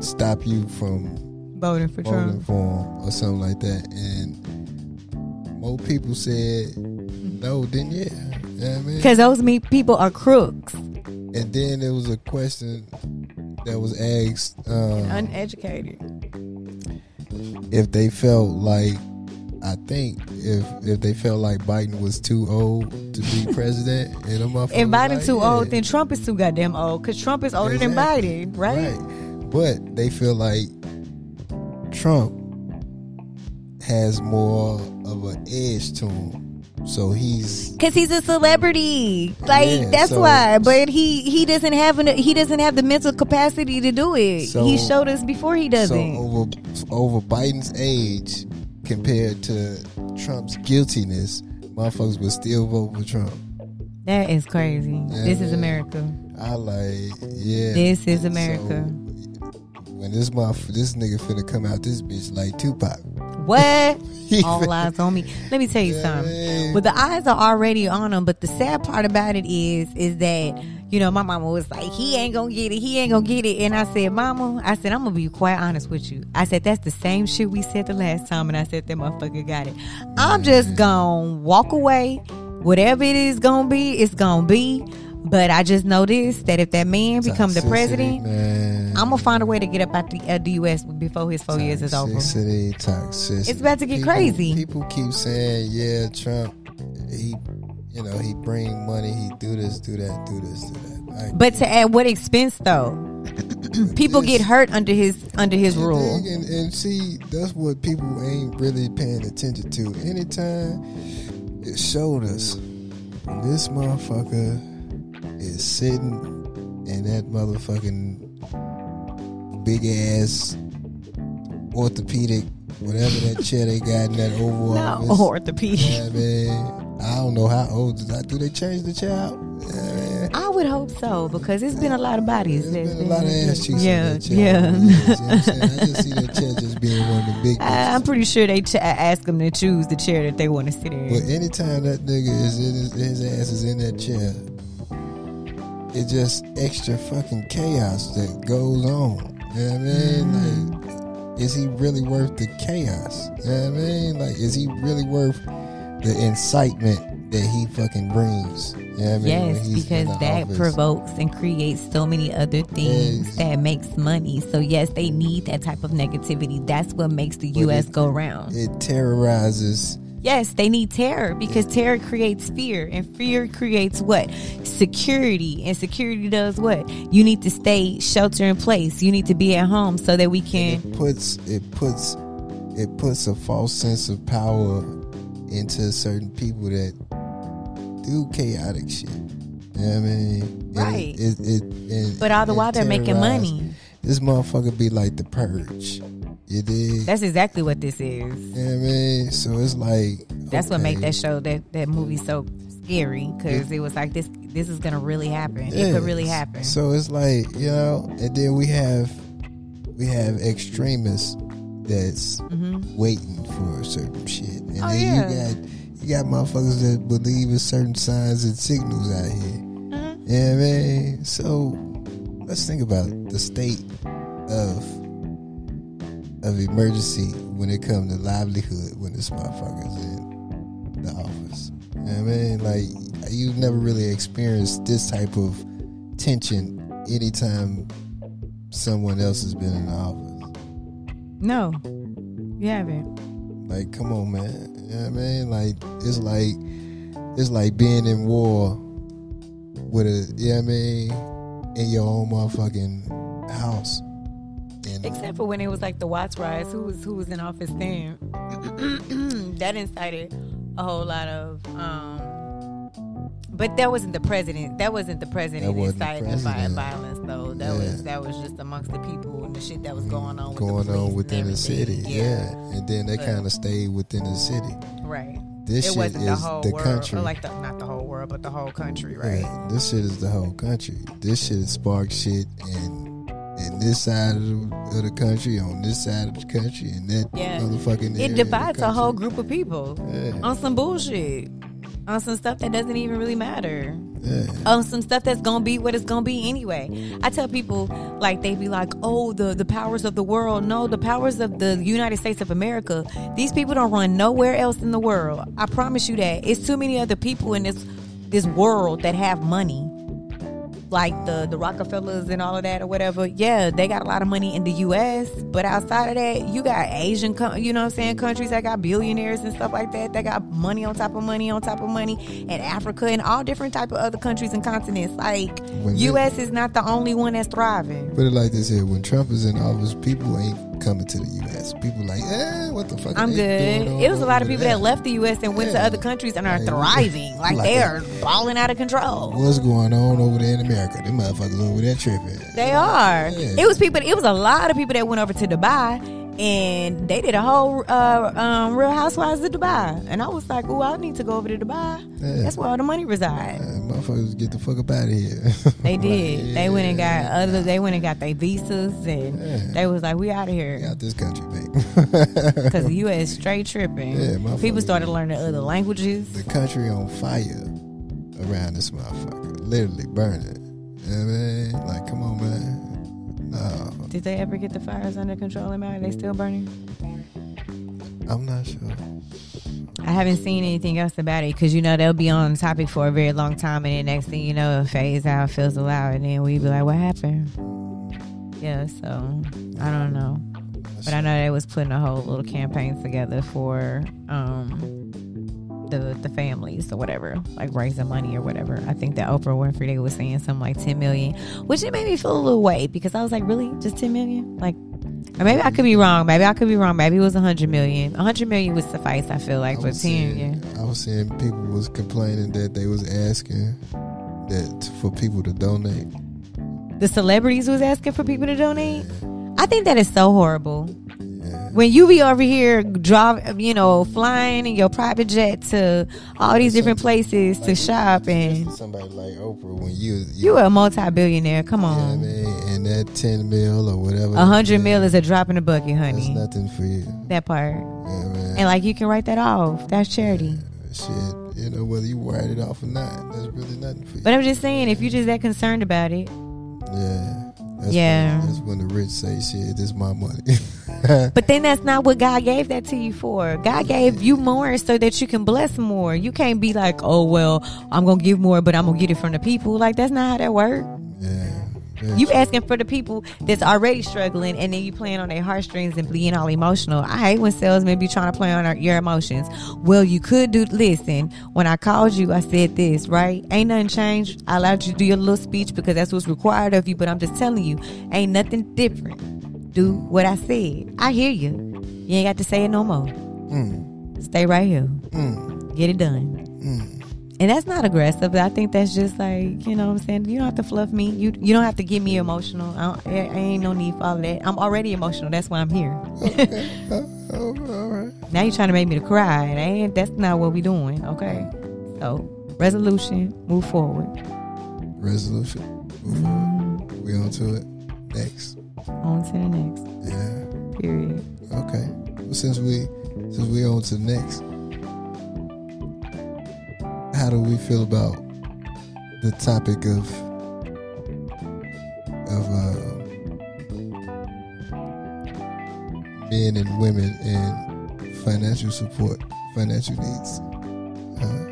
stop you from Voting for voting Trump. for him or something like that. And more people said no than yeah. You know I mean? Because those me people are crooks, And then there was a question that was asked um, uneducated. if they felt like I think if if they felt like Biden was too old to be president, and a motherfucker If Biden like, too yeah, old, then Trump is too goddamn old. Because Trump is older Exactly. than Biden, right? But they feel like Trump has more of an edge to him. So he's Cause he's a celebrity, like Yeah, that's so- why. But he he doesn't have an, he doesn't have the mental capacity to do it. So- he showed us before he doesn't. over over Biden's age compared to Trump's guiltiness, motherfuckers would still vote for Trump. that is crazy. Yeah, this is. America. I like, yeah. This is So, America. When this motherf- this nigga finna come out this bitch like Tupac. What? All eyes on me. Let me tell you Yeah, something. man. But the eyes are already on him. But the sad part about it is, is that you know my mama was like, he ain't gonna get it. He ain't gonna get it. And I said, Mama, I said I'm gonna be quite honest with you. I said that's the same shit we said the last time, and I said that motherfucker got it. I'm mm. just gonna walk away. Whatever it is gonna be, it's gonna be. But I just know this: that if that man become the president, man. I'm gonna find a way to get up out the, uh, the U.S. before his four years is over. Toxicity, toxicity. It's about to get People- crazy. People keep saying, "Yeah, Trump, he, you know, he bring money, he do this, do that, do this, do that." I- But to at what expense though? People get hurt under his under his You rule. And, and see, that's what people ain't really paying attention to. Anytime it showed us this motherfucker is sitting in that motherfucking big ass orthopedic, whatever that chair they got in that Oval No, Office. orthopedic. Yeah, man. I don't know how old is that. Do they change the chair out? Yeah. I would hope so because it's been a lot of bodies. There's been a lot of ass cheeks Yeah, in that chair. yeah. over you know I'm just see that chair just being one of the big I- I'm pretty sure they ch- ask them to choose the chair that they want to sit in. But anytime that nigga is in his, his ass is in that chair, it's just extra fucking chaos that goes on. You know what I mean? Like, is he really worth the chaos? You know what I mean? Like, is he really worth the incitement that he fucking brings? You know I mean? Yes, When he's in because that office? provokes and creates so many other things Yes. that makes money. So yes, they need that type of negativity. That's what makes the But U.S. it- go round. It terrorizes. Yes, they need terror because terror creates fear, and fear creates what? Security, and security does what? You need to stay shelter in place. You need to be at home so that we can. It puts it puts it puts a false sense of power into certain people that do chaotic shit. You know what I mean? Right. It, it, and- But all the while they're making money. This motherfucker be like the purge. You? That's exactly what this is. you know I mean? So it's like That's what made that show that that movie so scary because it was like this. This is gonna really happen. It could really happen. So it's like you know, and then we have we have extremists that's waiting for certain shit, and Mm-hmm. Oh, then yeah. you got you got motherfuckers that believe in certain signs and signals out here. Mhm. Yeah, I mean, so let's think about the state of of emergency when it comes to livelihood when this motherfucker's in the office. You know what I mean? Like you've never really experienced this type of tension anytime someone else has been in the office. No, you haven't. Like, come on, man. You know what I mean? Like it's like it's like being in war with a you know what I mean in your own motherfucking house. Except for when it was like the Watts riots. Who was who was in office then? that incited a whole lot of. um but that wasn't the president. That wasn't the president wasn't inciting the president. violence, though. That Yeah. was that was just amongst the people and the shit that was going on. With the going on within the city. everything. Yeah. And then they kind of stayed within the city. right. This it shit wasn't is the whole the world, country. or like the, not the whole world, but the whole country, right? Yeah, this shit is the whole country. This shit sparks shit and in this side of the, of the country, on this side of the country, and that Yeah. motherfucking It divides a whole group of people Yeah. on some bullshit, on some stuff that doesn't even really matter. Yeah. on some stuff that's gonna be what it's gonna be anyway. I tell people like they be like, "Oh, the the powers of the world." No, the powers of the United States of America. These people don't run nowhere else in the world. I promise you that. It's too many other people in this this world that have money. Like the the Rockefellers and all of that or whatever. Yeah, they got a lot of money in the US, but outside of that, you got Asian you know what I'm saying, countries that got billionaires and stuff like that. They got money on top of money on top of money and Africa and all different type of other countries and continents. Like When they- US is not the only one that's thriving. Put it like this here: when Trump is in office, people ain't coming to the U.S. People like, eh, what the fuck? I'm good. It was a lot of people there? that left the U.S. and went to other countries and are Like, thriving. Like, like they are balling out of control. What's going on over there in America? Them motherfuckers over there tripping. They are. Yeah. It was people. It was a lot of people that went over to Dubai, and they did a whole uh, um, Real Housewives of Dubai. And I was like, "Oh, I need to go over to Dubai. Yeah. That's where all the money resides." Uh, motherfuckers get the fuck up out of here. They did. they went and got other. They went and got their visas, and Yeah. they was like, "We out of Get here." out this country, babe. Because the U.S. straight tripping. Yeah. People started learning other languages. the country on fire around this motherfucker. Literally burning. You know I mean? Like, come on, man. No, Did they ever get the fires under control? Am I? Are they still burning? I'm not sure. I haven't seen anything else about it because you know they'll be on topic for a very long time, and then next thing you know, it fades out, fizzle out, and then we be like, "What happened?" Yeah, so I don't know, but I know they was putting a whole little campaign together for um the the families or whatever, like raising money or whatever. I think that Oprah Winfrey they was saying something like ten million, which it made me feel a little weight because I was like, really, just ten million, like. Or maybe I could be wrong. Maybe I could be wrong. Maybe it was a hundred million. A hundred million would suffice. I feel like, I but ten, seeing, yeah. I was seeing people was complaining that they was asking that for people to donate. The celebrities was asking for people to donate. I think that is so horrible. Yeah. When you be over here, drive, you know, flying in your private jet to all these different places to shop, and somebody like Oprah when you you a multi-billionaire. Come you know what I on, and that ten mil or whatever a hundred mil is a drop in the bucket, honey. that's nothing for you. That part, Yeah, man. and like you can write that off. That's charity. Shit, you know whether you write it off or not, that's really nothing for you. But I'm just saying, if you're just that concerned about it, yeah, that's Yeah. When, that's when the rich say, "Shit, this is my money." But then that's not what God gave that to you for. God gave you more so that you can bless more. You can't be like, oh, well, I'm going to give more, but I'm going to get it from the people. Like, that's not how that works. You asking for the people that's already struggling and then you playing on their heartstrings and being all emotional. I hate when salesmen be trying to play on our, your emotions. Well, you could do, listen, when I called you, I said this, right? Ain't nothing changed. I allowed you to do your little speech because that's what's required of you, but I'm just telling you, ain't nothing different. Do what I said. I hear you. You ain't got to say it no more. Mm, Stay right here. mm, Get it done. mm. And that's not aggressive. I think that's just like, you know what I'm saying? You don't have to fluff me. You you don't have to get me emotional. I, don't, I ain't no need for all that. I'm already emotional. That's why I'm here. Okay. all right. now you're trying to make me to cry. And ain't, that's not what we're doing, okay? So, resolution, move forward. Resolution. Move forward. We on to it. Next. On to the next. Yeah. Period. Okay. Well, since we since we on to the next, how do we feel about the topic of of uh, men and women and financial support, financial needs? Huh?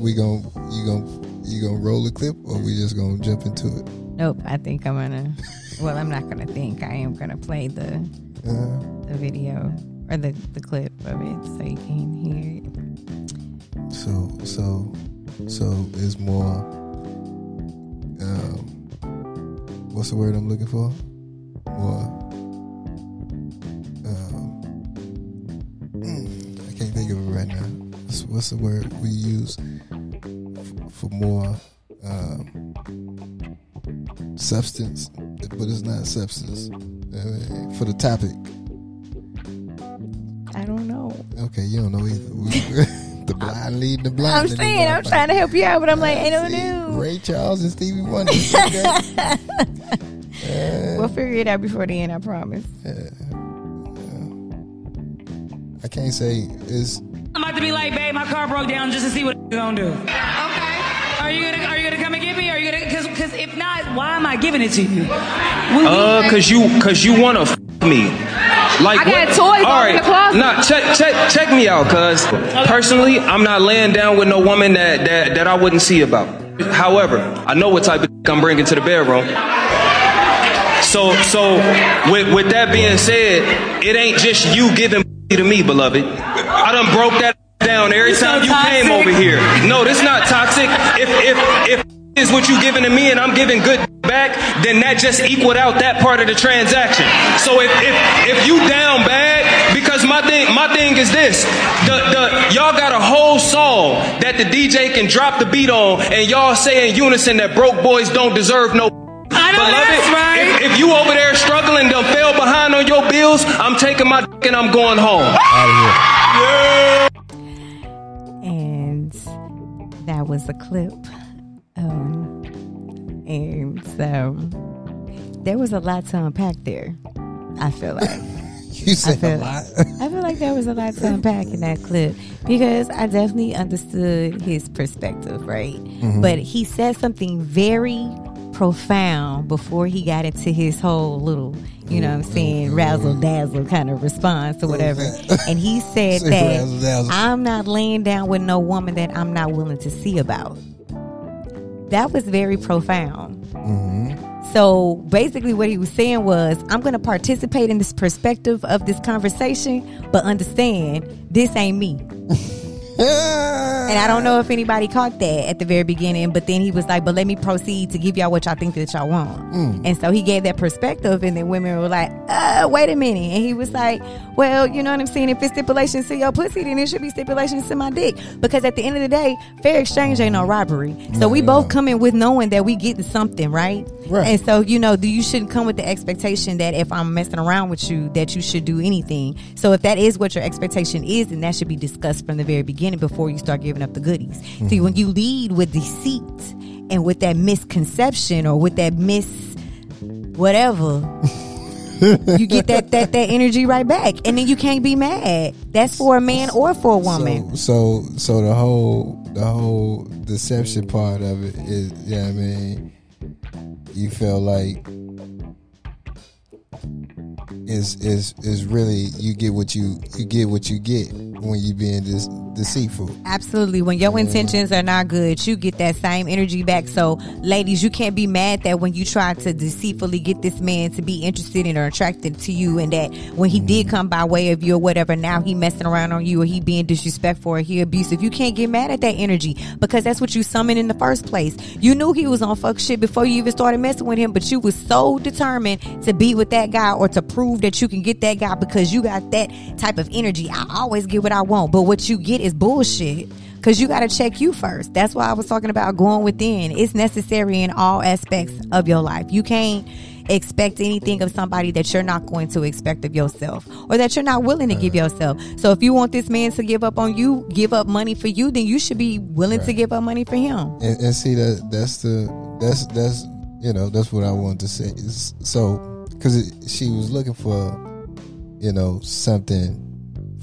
We gon' you gon' you gonna roll the clip, or we just gonna jump into it? Nope. I think I'm gonna. Well, I'm not gonna think. I am gonna play the Uh, the video or the the clip of it so you can hear it. So so so is more um what's the word I'm looking for? More um I can't think of it right now. What's, what's the word we use f- for more um substance, but it's not substance. Mean, for the topic. I. Okay, you don't know either. We- the blind leading the blind. I'm saying I'm trying to help you out, but I'm like, I don't See. Ray Charles and Stevie Wonder. Okay? Uh, We'll figure it out before the end. I promise. I can't say it's I'm about to be like, babe, my car broke down just to see what you gonna do. Okay. Are you gonna Are you gonna come and get me? Are you gonna? Because because if not, why am I giving it to you? Uh, cause you, cause you wanna f- me. Like I got toys All all in the closet. nah, check, check, check me out, cause personally, I'm not laying down with no woman that that that I wouldn't see about. However, I know what type of I'm bringing to the bedroom. So, so with with that being said, it ain't just you giving to me, beloved. I done broke that down every You so time you came over here. No, this not toxic. If if if is what you giving to me and I'm giving good back, then that just equaled out that part of the transaction. So if if, if you down bad, because my thing is this, the the y'all got a whole song that the DJ can drop the beat on, and y'all say in unison that broke boys don't deserve no. I know Beloved, that's right. if, if you over there struggling, done fell behind on your bills, I'm taking my dick and I'm going home. Out of here. and that was a clip. Um, and so there was a lot to unpack there. I feel like. You said a feel- lot. I feel like there was a lot to unpack in that clip because I definitely understood his perspective, right? Mm-hmm. But he said something very profound before he got into his whole little, you know what I'm saying, mm-hmm. razzle dazzle kind of response or whatever. Mm-hmm. And he said that. I'm not laying down with no woman that I'm not willing to see about. That was very profound. So basically, what he was saying was, I'm going to participate in this perspective of this conversation, but understand this ain't me. And I don't know if anybody caught that at the very beginning, but then he was like, but let me proceed to give y'all what y'all think that y'all want. And so he gave that perspective, and then women were like, uh, wait a minute. And he was like, well, you know what I'm saying? If it's stipulations to your pussy, then it should be stipulations to my dick. Because at the end of the day, fair exchange ain't no robbery. So we both come in with knowing that we getting something, right? Right. And so, you know, you shouldn't come with the expectation that if I'm messing around with you, that you should do anything. So if that is what your expectation is, then that should be discussed from the very beginning before you start giving up the goodies. See, when you lead with deceit and with that misconception or with that mis whatever, you get that, that that energy right back. And then you can't be mad. That's for a man or for a woman. So, so, so the whole, the whole deception part of it is, yeah, I mean, you feel like is is is really you get what you you get what you get when you being this deceitful. Absolutely. When your intentions are not good, you get that same energy back. So, ladies, you can't be mad that when you try to deceitfully get this man to be interested in or attracted to you, and that when he did come by way of you or whatever, now he messing around on you or he being disrespectful or he abusive. You can't get mad at that energy because that's what you summoned in the first place. You knew he was on fuck shit before you even started messing with him, but you was so determined to be with that guy or to prove that you can get that guy because you got that type of energy. I always get what I want, but what you get is bullshit. Cause you gotta check you first. That's why I was talking about going within. It's necessary in all aspects of your life. You can't expect anything of somebody that you're not going to expect of yourself or that you're not willing to give yourself. So if you want this man to give up on you, give up money for you, then you should be willing to give up money for him. And, and see that that's the that's that's you know that's what I wanted to say. So because she was looking for you know something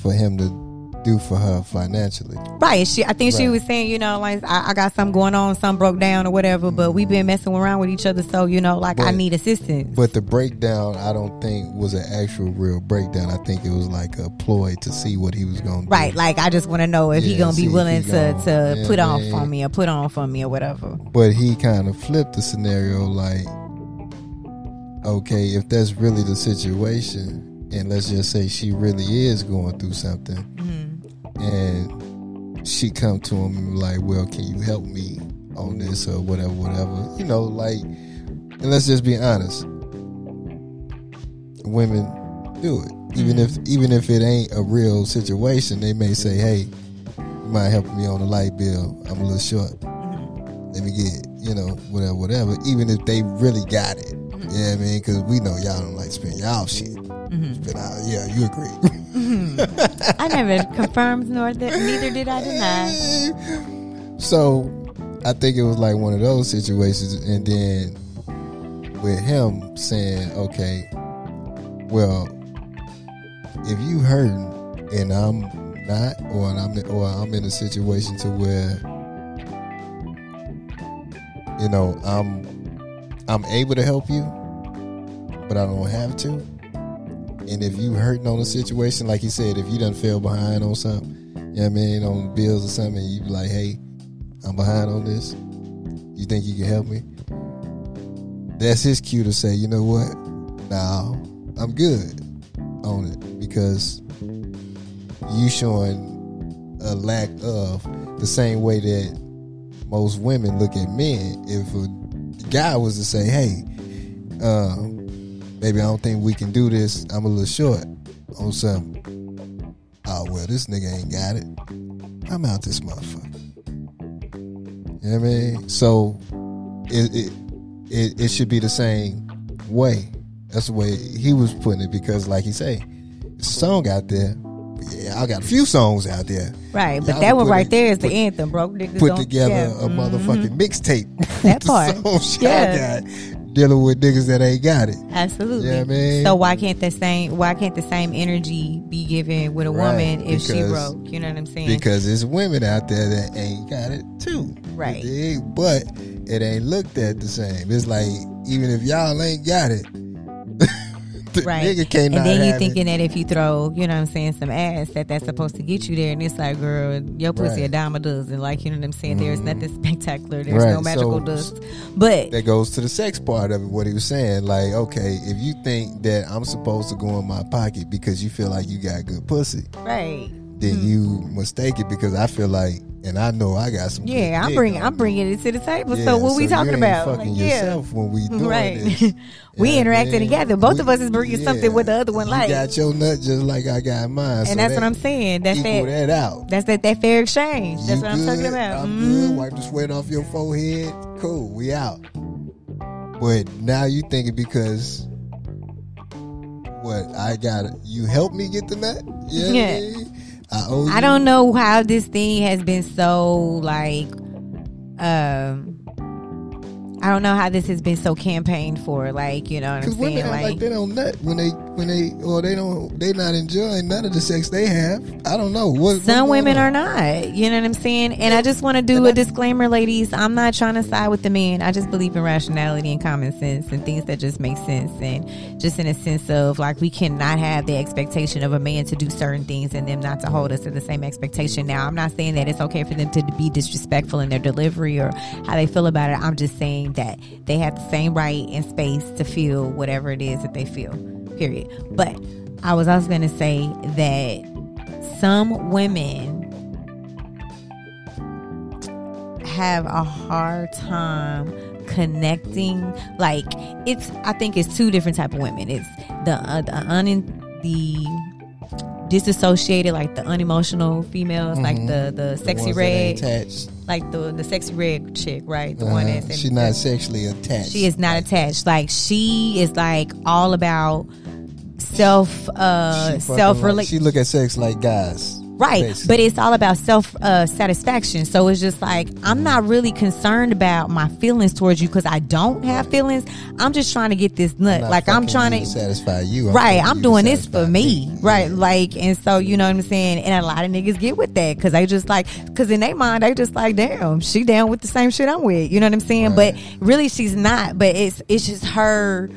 for him to do for her financially. Right. She, I think she Right. was saying, you know, like I, I got something going on, something broke down or whatever, but we've been messing around with each other, so you know, like I But- need assistance. But the breakdown, I don't think was an actual real breakdown. I think it was like a ploy to see what he was going to do. Right, like I just want to know if he Yeah, gonna see be if willing to gon- to yeah, put on for me or put on for me or whatever. But he kind of flipped the scenario like, okay, if that's really the situation, and let's just say she really is going through something, mm-hmm. and she come to him like, well, can you help me on this or whatever, whatever, you know, like, and let's just be honest, women do it. Even mm-hmm. if even if it ain't a real situation, they may say, "Hey, you mind helping me on the light bill? I'm a little short. Mm-hmm. Let me get you know whatever, whatever." Even if they really got it, know I mean? Because we know y'all don't like spend y'all shit. Mm-hmm. Out, yeah, you agree. Mm-hmm. I never confirmed nor that neither did I deny. so I think it was like one of those situations, and then with him saying, "Okay, well, if you hurting and I'm not, or I'm or I'm in a situation to where you know I'm I'm able to help you, but I don't have to." And if you hurting on a situation, like he said, if you done fell behind on something, you know what I mean, on bills or something, you be like, hey, I'm behind on this. You think you can help me? That's his cue to say, you know what? Now I'm good on it because you showing a lack of the same way that most women look at men. If a guy was to say, "Hey, um, baby, I don't think we can do this. I'm a little short on something." Oh well, this nigga ain't got it. I'm out this motherfucker. You know what I mean? So it it it, it should be the same way. That's the way he was putting it because, like he say, it's a song out there. Yeah, I got a few songs out there. Right, but Y'all that one right it- there is the anthem, bro. Niggas Put together yeah, a motherfucking mm-hmm. mixtape. That part. songs Yeah. Dealing with niggas that ain't got it. Absolutely. Yeah, man. So why can't the same why can't the same energy be given with a Right, woman if she broke? You know what I'm saying? Because there's women out there that ain't got it too. Right. But it ain't looked at the same. It's like even if y'all ain't got it, the right. nigga can't and then you thinking it. that if you throw, you know what I'm saying, some ass that that's supposed to get you there and it's like, girl, your pussy Right. Mm-hmm. a dime a dozen. Like, you know what I'm saying? There's nothing spectacular. There's no magical so- dust. But That goes to the sex part of it. What he was saying, like, okay, if you think that I'm supposed to go in my pocket because you feel like you got good pussy, right. Then you mistake it because I feel like, and I know I got some. good Yeah, I'm bringing I'm bringing it to the table. Yeah, so what we you talking about? Fucking Like, yeah. yourself when we doing Right. this. We Yeah, interacting man. together. Both We- of us is bringing something what the other one like. you like. got your nut just like I got mine. so and that's that what I'm saying. That's that, that out. that's that that fair exchange. That's You what I'm talking about. I'm Mhm. good. Wipe the sweat off your forehead. Cool. We out. But now you thinking because what I got you help me get the nut? Yeah. I. I don't know how this thing has been so like um I don't know how this has been so campaigned for. Like, you know what I'm Because women saying? like, Like, they don't nut when they when they or they don't they not enjoying none of the sex they have. I don't know what. some women are not. You know what I'm saying? And I just want to do a disclaimer, ladies. I'm not trying to side with the men. I just believe in rationality and common sense and things that just make sense. And just in a sense of like, we cannot have the expectation of a man to do certain things and them not to hold us to the same expectation. Now, I'm not saying that it's okay for them to be disrespectful in their delivery or how they feel about it. I'm just saying that they have the same right and space to feel whatever it is that they feel. Period. But I was also going to say that some women have a hard time connecting like it's i think it's two different type of women it's the uh, the un the disassociated like the unemotional females like the the The sexy that red like the the sexy red chick right the one Uh-huh. that's She not sexually attached. she is not attached like she is like all about self uh She self relate She look at sex like guys. Right, basically. but it's all about self uh, satisfaction. So it's just like I'm not really concerned about my feelings towards you because I don't have feelings. I'm just trying to get this nut. not Like I'm trying to satisfy you. right. I'm doing this for me. Right. Like, and so you know what I'm saying. And a lot of niggas get with that because they just like because in their mind they just like, damn, she down with the same shit I'm with. You know what I'm saying? Right. But really, she's not. But it's it's just her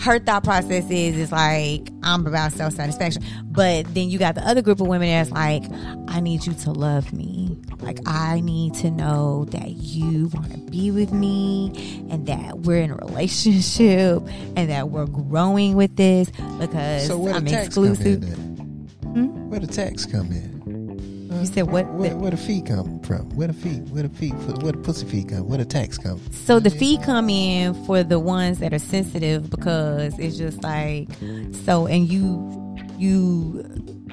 her thought process is is like I'm about self satisfaction. But then you got the other group of women that's like, I need you to love me. Like I need to know that you want to be with me and that we're in a relationship and that we're growing with this because So where I'm the tax come in? exclusive. Then? Hmm? Where the tax come in? You mm. said what? Where, where the fee come from? Where the fee? Where the fee? Where the pussy fee come? Where the tax come? So the fee come in for the ones that are sensitive because it's just like so and you you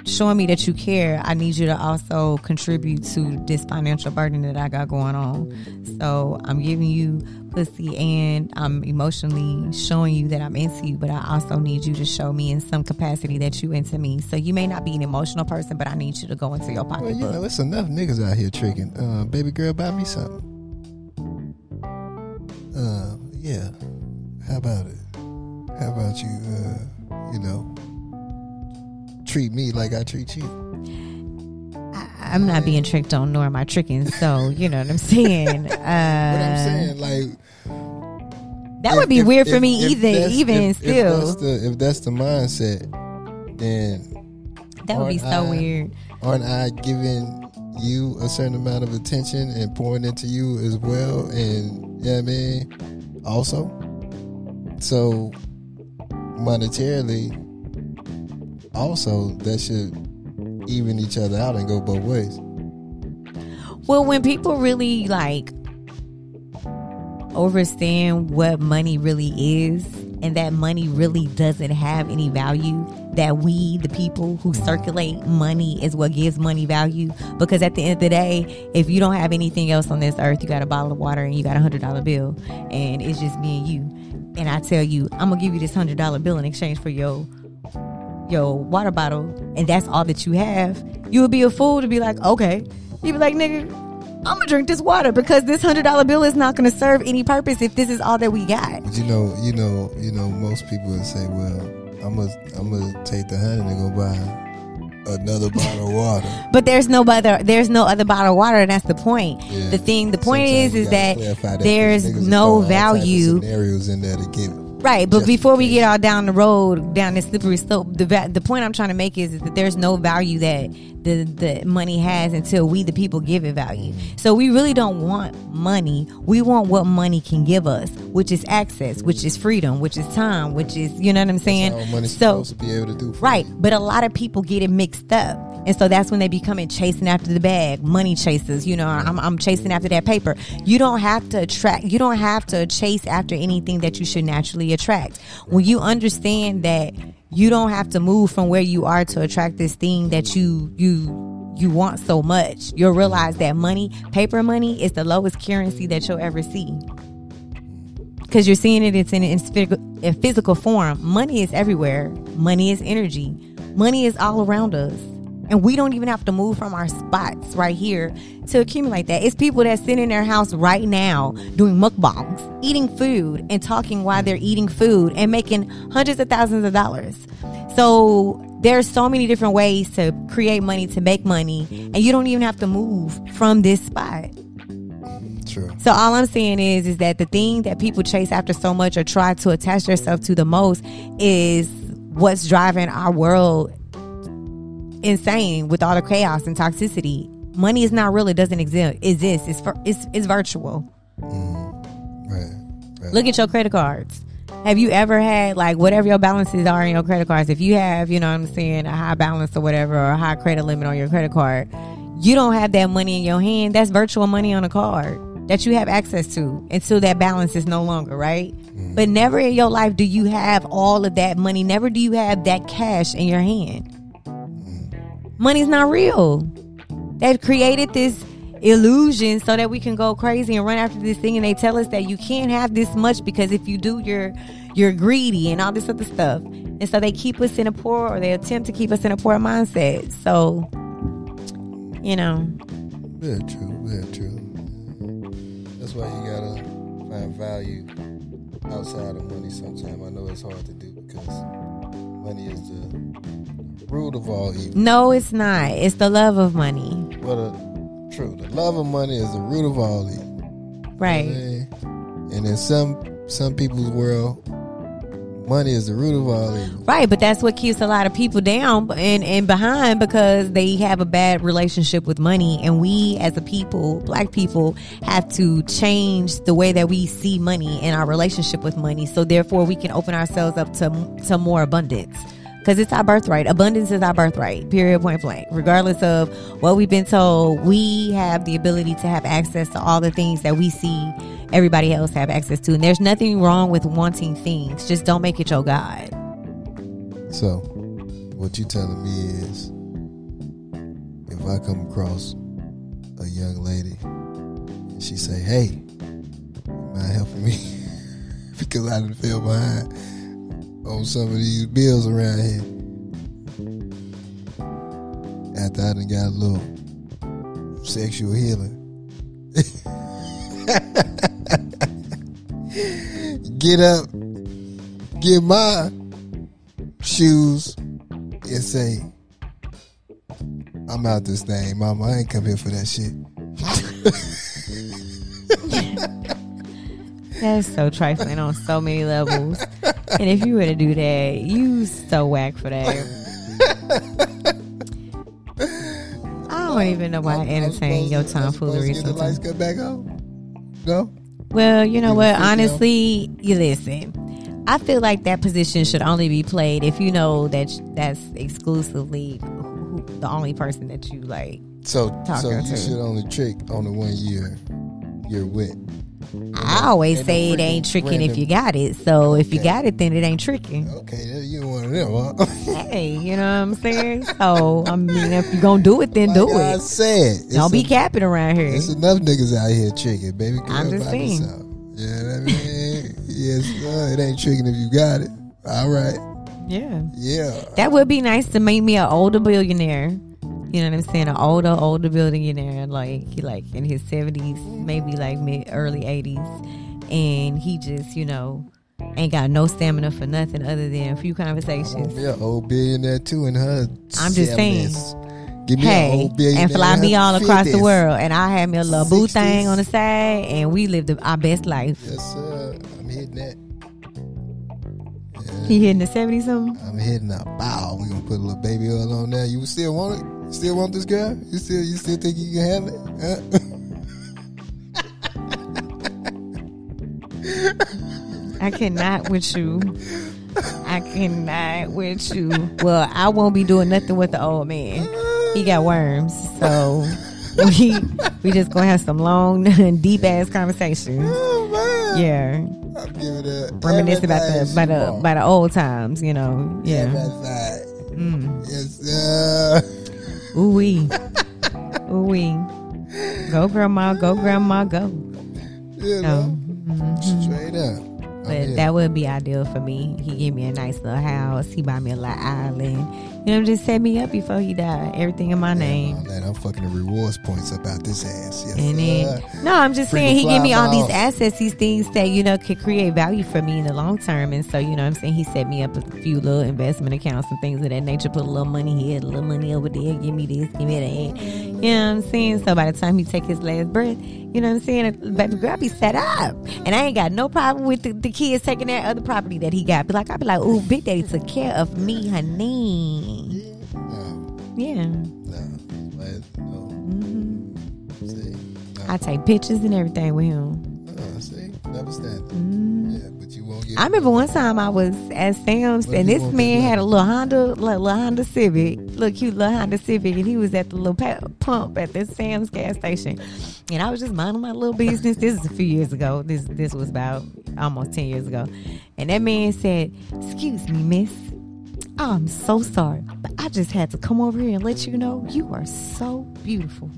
showing me that you care, I need you to also contribute to this financial burden that I got going on. So I'm giving you pussy and I'm emotionally showing you that I'm into you, but I also need you to show me in some capacity that you into me. So you may not be an emotional person, but I need you to go into your pocket. Well, you know, it's enough niggas out here tricking. Uh, baby girl, buy me something. Uh, yeah. How about it? How about you? Uh, you know, treat me like I treat you. I'm not being tricked on, nor am I tricking. So you know what I'm saying. Uh, But I'm saying, like, that if- would be if- weird for me if either. Even if, still, if that's, the, if that's the mindset, then that would be so I- weird. aren't I giving you a certain amount of attention and pouring into you as well? And yeah, I mean, also, so monetarily, also that should even each other out and go both ways. Well, when people really like understand what money really is and that money really doesn't have any value, that we, the people who circulate money, is what gives money value. Because at the end of the day, if you don't have anything else on this earth, you got a bottle of water and you got a hundred dollar bill, and it's just me and you. And I tell you, I'm gonna give you this hundred dollar bill in exchange for your your water bottle, and that's all that you have. You would be a fool to be like, okay. You'd be like, nigga, I'm gonna drink this water because this hundred dollar bill is not gonna serve any purpose if this is all that we got. But you know, you know, you know, most people would say, "Well, I'm gonna, I'm gonna take the hundred and go buy another bottle of water." But there's no other, there's no other bottle of water, and that's the point. Yeah. The thing, the point Sometimes is, is that that, there's no throw all type of value. scenarios in there to get Right, but before we get all down the road, down this slippery slope, the va- the point I'm trying to make is, is that there's no value that the the money has until we the people give it value. So we really don't want money. We want what money can give us, which is access, which is freedom, which is time, which is you know what I'm saying. That's all money's so supposed to be able to do. For Right, you. but a lot of people get it mixed up. And so that's when they become in chasing after the bag, money chasers. You know, I'm, I'm chasing after that paper. You don't have to attract, you don't have to chase after anything that you should naturally attract. When you understand that you don't have to move from where you are to attract this thing that you, you, you want so much, you'll realize that money, paper money, is the lowest currency that you'll ever see because you're seeing it it's in, in, in physical form money is everywhere money is energy money is all around us and we don't even have to move from our spots right here to accumulate that. It's people that sit in their house right now doing mukbangs eating food and talking while they're eating food and making hundreds of thousands of dollars. So there's so many different ways to create money to make money and you don't even have to move from this spot. True. so all I'm saying is, is that the thing that people chase after so much or try to attach themselves to the most is what's driving our world insane with all the chaos and toxicity. Money is not real; it doesn't exist. Exist. It's for, it's it's virtual. Mm-hmm. Right. right. Look at your credit cards. Have you ever had like whatever your balances are in your credit cards? If you have, you know what I'm saying, a high balance or whatever, or a high credit limit on your credit card, you don't have that money in your hand. That's virtual money on a card that you have access to until that balance is no longer, right? Mm-hmm. But never in your life do you have all of that money. Never do you have that cash in your hand. Money's not real. They've created this illusion so that we can go crazy and run after this thing and they tell us that you can't have this much because if you do you're you're greedy and all this other stuff and so they keep us in a poor or they attempt to keep us in a poor mindset so you know Very true. Very true. That's why you gotta find value outside of money. Sometimes I know it's hard to do because money is the root of all evil. no it's not it's the love of money Well, uh, true. The love of money is the root of all evil. right And in some some people's world, money is the root of all evil. Right, but that's what keeps a lot of people down and, and behind because they have a bad relationship with money. And we, as a people, black people, have to change the way that we see money and our relationship with money. So therefore, we can open ourselves up to to more abundance. Because it's our birthright. Abundance is our birthright, period, point blank. Regardless of what we've been told, we have the ability to have access to all the things that we see everybody else have access to. And there's nothing wrong with wanting things. Just don't make it your God. So, what you telling me is, if I come across a young lady and she say, "Hey, mind helping me?" because I didn't feel behind on some of these bills around here. After I done got a little sexual healing. Get up, get my shoes, and say, I'm out this thing, mama. I ain't come here for that shit. That's so trifling on so many levels. And if you were to do that, you so whack for that. I don't even know why I entertain your tomfoolery get the lights cut back on? No? Well, you know what? Honestly, you listen. I feel like that position should only be played if you know that that's exclusively who, the only person that you like. So, so you to. should only trick on the one year you're with. I always Ain't no say it ain't tricking if you got it. So oh, if you got it, then it ain't tricking. Okay, you one of them, huh? Hey, you know what I'm saying? So I mean, if you gonna do it, then do Like I it. said, it's Don't be a- capping around here. There's enough niggas out here tricking, baby. Girl, I'm just saying. You know what I mean? yes, sir. It ain't tricking if you got it. All right. Yeah. Yeah. That would be nice to make me an older billionaire. You know what I'm saying? An older, older billionaire, like he like in his seventies, maybe like mid early eighties, and he just you know ain't got no stamina for nothing other than a few conversations. Yeah, old billionaire too in her. I'm just saying. Give me Hey, and fly me all across the world, and I had me a little boo thing on the side, and we lived our best life. Yes, sir. I'm hitting that. Yeah, He hitting the seventy something. I'm hitting a bow. We gonna put a little baby oil on there. You still want it? You still want this girl? You still you still think you can handle it? Huh? I cannot with you. I cannot with you. Well, I won't be doing nothing with the old man. He got worms, so we we just gonna have some long, deep ass conversations. oh man. Yeah, I'm giving it reminisce about the by the by the old times. You know. Yeah. Mm. Yes, sir. Ooh wee. Ooh wee. Go grandma. Go grandma. Go. You No. know, mm-hmm. straight up. But oh, here. that would be ideal for me. He give me a nice little house. He buy me a little island. You know, just set me up before he died. Everything in my name. Oh, man, I'm fucking the rewards points up out this ass. Yes, And then, no, I'm just saying he give me all these assets, these things that you know could create value for me in the long term. And so, you know, what I'm saying he set me up a few little investment accounts and things of that nature. Put a little money here, a little money over there. Give me this, give me that. You know what I'm saying? So by the time he take his last breath, you know what I'm saying? Baby girl be set up, and I ain't got no problem with the, the kids taking that other property that he got. Be like, I be like, ooh, Big Daddy took care of me, honey. No, Yeah. no. Mm-hmm. See. I take pictures and everything with him. Uh, see, never stand. I remember one time I was at Sam's and this man had a little Honda, like little Honda Civic, little cute little Honda Civic, and he was at the little pa- pump at this Sam's gas station, and I was just minding my little business. This is a few years ago. This this was about almost ten years ago, and that man said, "Excuse me, Miss." I'm so sorry, but I just had to come over here and let you know you are so beautiful.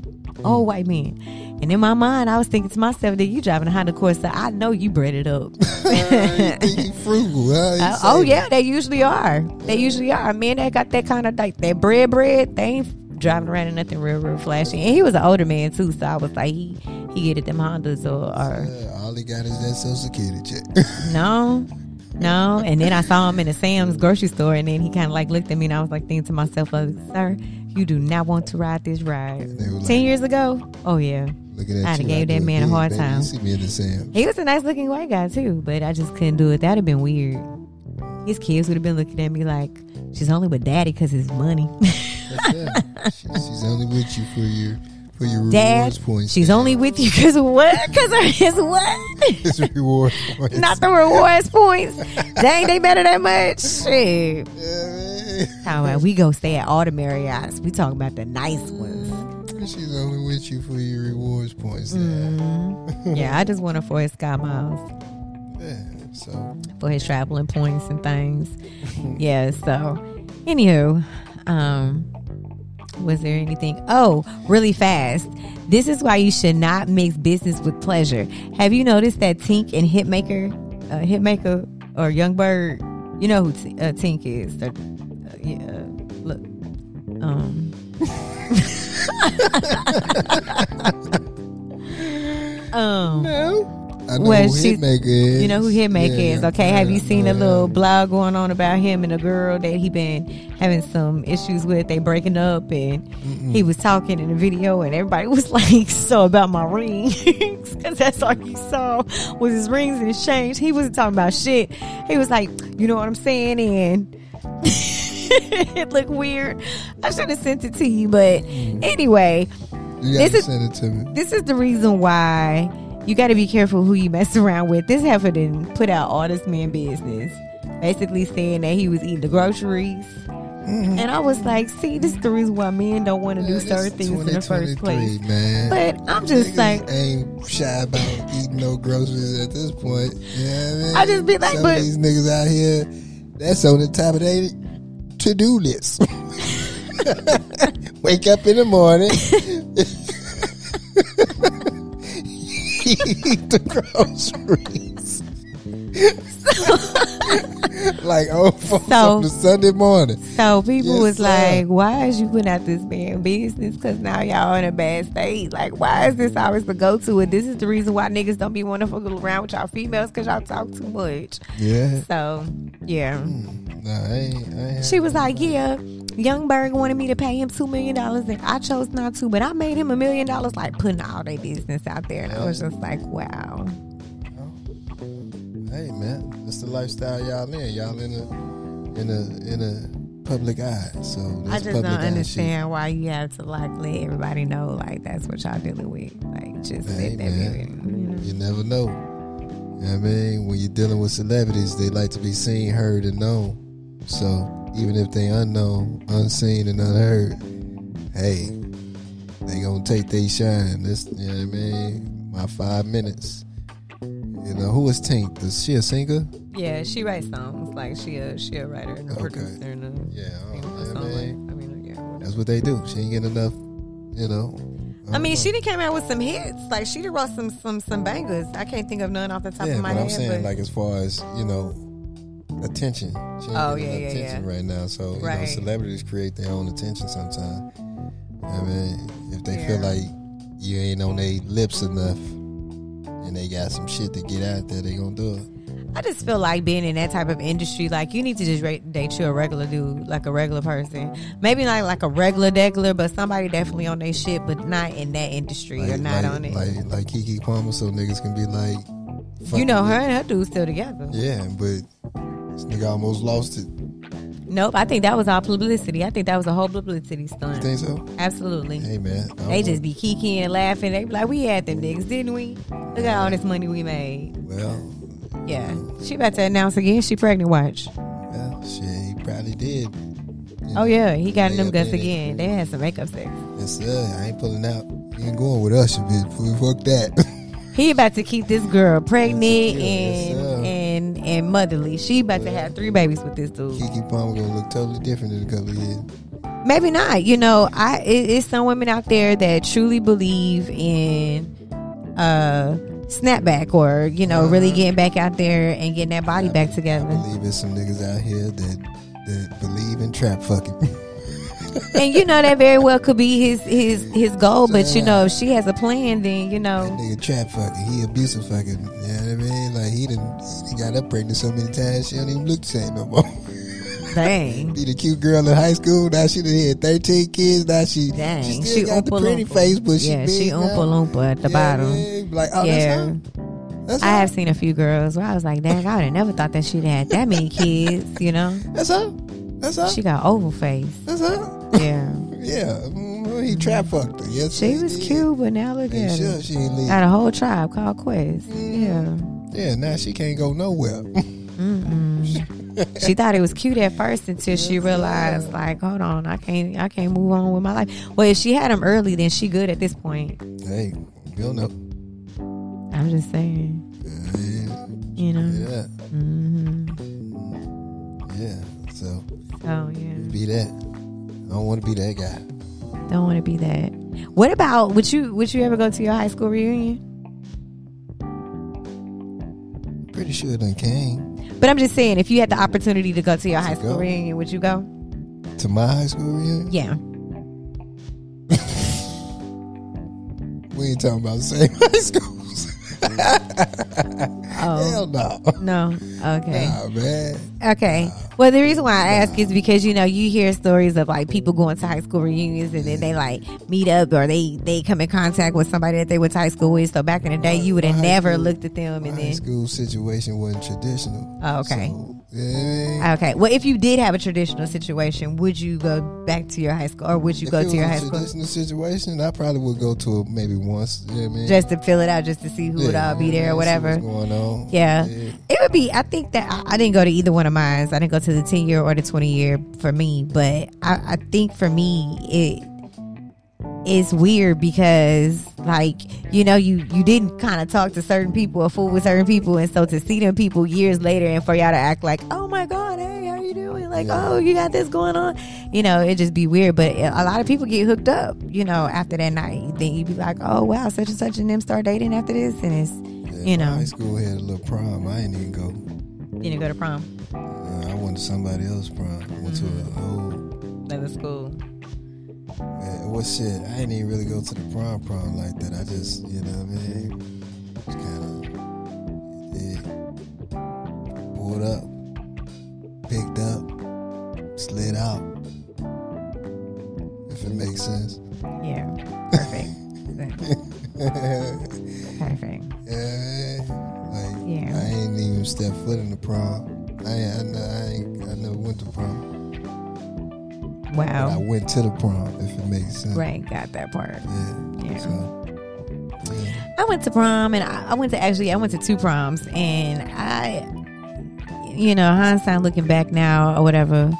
Old white man. And in my mind, I was thinking to myself that you driving a Honda Corsa. I know you bred it up. you frugal, huh? You Uh, oh yeah, they usually are. They usually are. Men that got that kind of like that bread bread, they ain't driving around in nothing real, real flashy. And he was an older man too, so I was like, he he get it them Hondas or, or Yeah, all he got is that social security check. no, no. And then I saw him in the Sam's grocery store, and then he kind of like looked at me, and I was like thinking to myself, like, sir, you do not want to ride this ride. Were Ten years ago, oh yeah. Looking at I'da you, gave that man a hard baby. time. See me in the. He was a nice looking white guy too, but I just couldn't do it. That'd have been weird. His kids would have been looking at me like, she's only with daddy because his money. She- she's only with you for your for your Dad, rewards points. she's only with you because what? Because of his what? his reward points. Not the rewards points. Dang, they better that much. Shit. Yeah, man. How about we go stay at all the Marriotts? We talking about the nice ones. She's only with you for your rewards points. Dad. Mm. Yeah, I just want her for his sky miles, Yeah. So for his traveling points and things. Yeah. So, anywho, um, was there anything? Oh, really fast. This is why you should not mix business with pleasure. Have you noticed that Tink and Hitmaker, uh, Hitmaker or Young Berg, you know who T- uh, Tink is? They're, yeah, look, um, um, no. I know Well, who she- Hitmaker is. you know who Hitmaker Yeah, is, okay? Have you seen a little him. blog going on about him and a girl that he been having some issues with? They breaking up, and he was talking in the video, and everybody was like, "So about my rings?" Because that's all he saw was his rings and his chains. He wasn't talking about shit. He was like, "You know what I'm saying?" And it looked weird. I should have sent it to you, but mm. anyway, You This is- send it to me. this is the reason why you got to be careful who you mess around with. This heifer didn't put out all this man business, basically saying that he was eating the groceries mm-hmm. And I was like, see, this is the reason why men don't want to do certain things in the first place. man. But I'm just Niggas like, ain't shy about eating no groceries at this point. You know what I mean? I just be like, Some but- these niggas out here, that's on the top of their to do list. Wake up in the morning, eat the groceries. like oh, So- the Sunday morning. So people Yes, was sir. like, "Why is you putting out this man business? Because now y'all in a bad state. Like, why is this always the go to? And this is the reason why niggas don't be want to fuck around with y'all females because y'all talk too much. Yeah, So yeah, hmm. nah, I ain't. I ain't she was like, "Yeah, Young Berg wanted me to pay him two million dollars, and I chose not to, but I made him a million dollars, like putting all their business out there." And I was just like, "Wow, Hey man, it's the lifestyle y'all in. Y'all in a in a in a public eye. So I just don't understand why you have to like let everybody know like that's what y'all dealing with. Like, just Hey, let that be." you know? You never know. You know what I mean, when you're dealing with celebrities, they like to be seen, heard, and known. So even if they unknown, unseen, and unheard, hey, they gonna take they shine. This, you know what I mean? My five minutes. You know who is Tink? Is she a singer? Yeah, she writes songs. Like she a she a writer and a Okay. producer and a Yeah, I you know, man. songwriter. I mean, yeah. whatever. That's what they do. She ain't getting enough, you know. I mean, she done came out with some hits. Like she done wrote some some some bangers. I can't think of none off the top yeah, of my but head. I'm saying but like as far as you know, attention. Oh, yeah, yeah, attention yeah. right now. So you know, celebrities create their own attention sometimes. I mean, if they feel like you ain't on their lips enough, and they got some shit to get out there, they gonna do it. I just feel like being in that type of industry, like you need to just rate, date you a regular dude, like a regular person. Maybe not like a regular degular, but somebody definitely on their shit, but not in that industry or not like, on it. like like Keke Palmer, so niggas can be like, you know, her and her dude still together. Yeah, but this nigga almost lost it. Nope, I think that was all publicity. I think that was a whole publicity stunt. You think so? Absolutely. Hey man, They just be kikiing and laughing. They be like, "We had them niggas, didn't we? Look at all this money we made." well, Yeah, she about to announce again. She pregnant. Watch. well, shit, he probably did. Oh yeah, he got in them guts again. They had some makeup sex. Yes, sir. I ain't pulling out. You ain't going with us, you bitch. Fuck that. He about to keep this girl pregnant Yes, and. And motherly. She about to have three babies with this dude. Keke Palmer gonna look totally different in a couple of years. Maybe not. You know, I it, it's some women out there that truly believe in uh snapback or you know really Uh-huh. getting back out there and getting that body back I together. believe there's some niggas out here that that believe in trap fucking. and you know that very well could be his his his goal. But you know, if she has a plan, then you that know, nigga trap fucking. He abusive fucking. You know what I mean? Like he done, he done got up pregnant so many times she don't even look the same no more. dang. Be the cute girl in high school. Now she done had 13 kids. Now she, Dang, she she still got the oompa pretty loompa. face, but she yeah, she now. oompa loompa at the You know what I bottom. mean? Like, oh, Yeah. That's I her. have seen a few girls where I was like, dang, I would have never thought that she'd had that many kids, you know? That's her. That's her. She got oval face. That's her. Yeah. Yeah, mm, he trap fucked her. Yes, She was did. cute, but now look at sure her. she. Got a whole tribe called Quest. Yeah. Yeah, now she can't go nowhere. She thought it was cute at first until she realized, like, hold on, I can't, I can't move on with my life. Well, if she had him early, then she good at this point. hey, you don't know. I'm just saying, Yeah, you know. yeah, hmm yeah. So Oh yeah. be that. I don't want to be that guy. Don't want to be that. What about would you would you ever go to your high school reunion? Pretty sure it done came But I'm just saying, if you had the opportunity to go to your high school go. reunion, would you go? to my high school reunion. Yeah. We ain't talking about the same high schools. Oh Hell no. no. Okay. Nah, man. Okay. Well, the reason why I ask is because you know you hear stories of like people going to high school reunions and then they like meet up or they they come in contact with somebody that they went to high school with. So back in the day, you would have never school- looked at them My and high then. school situation wasn't traditional. Oh, okay. So, you know what I mean? Okay. Well, if you did have a traditional situation, would you go back to your high school or would you If go to your high a school traditional situation, I probably would go to it maybe once. You know I mean? just to fill it out, just to see who would all be yeah, there or whatever? Going on? Yeah. It would be. I think that I, I didn't go to either one of mine. I didn't go to the 10 year or the 20 year for me. But I, I think for me, it it's weird because like you know you you didn't kind of talk to certain people or fool with certain people and so to see them people years later and for y'all to act like oh my god hey how you doing like Yeah. oh you got this going on you know it just be weird but a lot of people get hooked up you know after that night then you be like oh wow such and such and them start dating after this and it's Yeah, You know. high school had a little prom. I didn't even go. you didn't go to prom Uh, I went to somebody else's prom. I went to Mm-hmm. an old. that was school Man, what shit? I didn't even really go to the prom prom like that. I just, you know what I mean? Just kind of, pulled up, picked up, slid out. If it makes sense. yeah perfect perfect Yeah, like Yeah. I ain't even stepped foot in the prom. I ain't, I, I ain't, I never went to prom. But I went to the prom. If it makes sense. right got that part Yeah. Yeah. So, yeah. I went to prom and I, I went to actually I went to two proms and I you know hindsight looking back now or whatever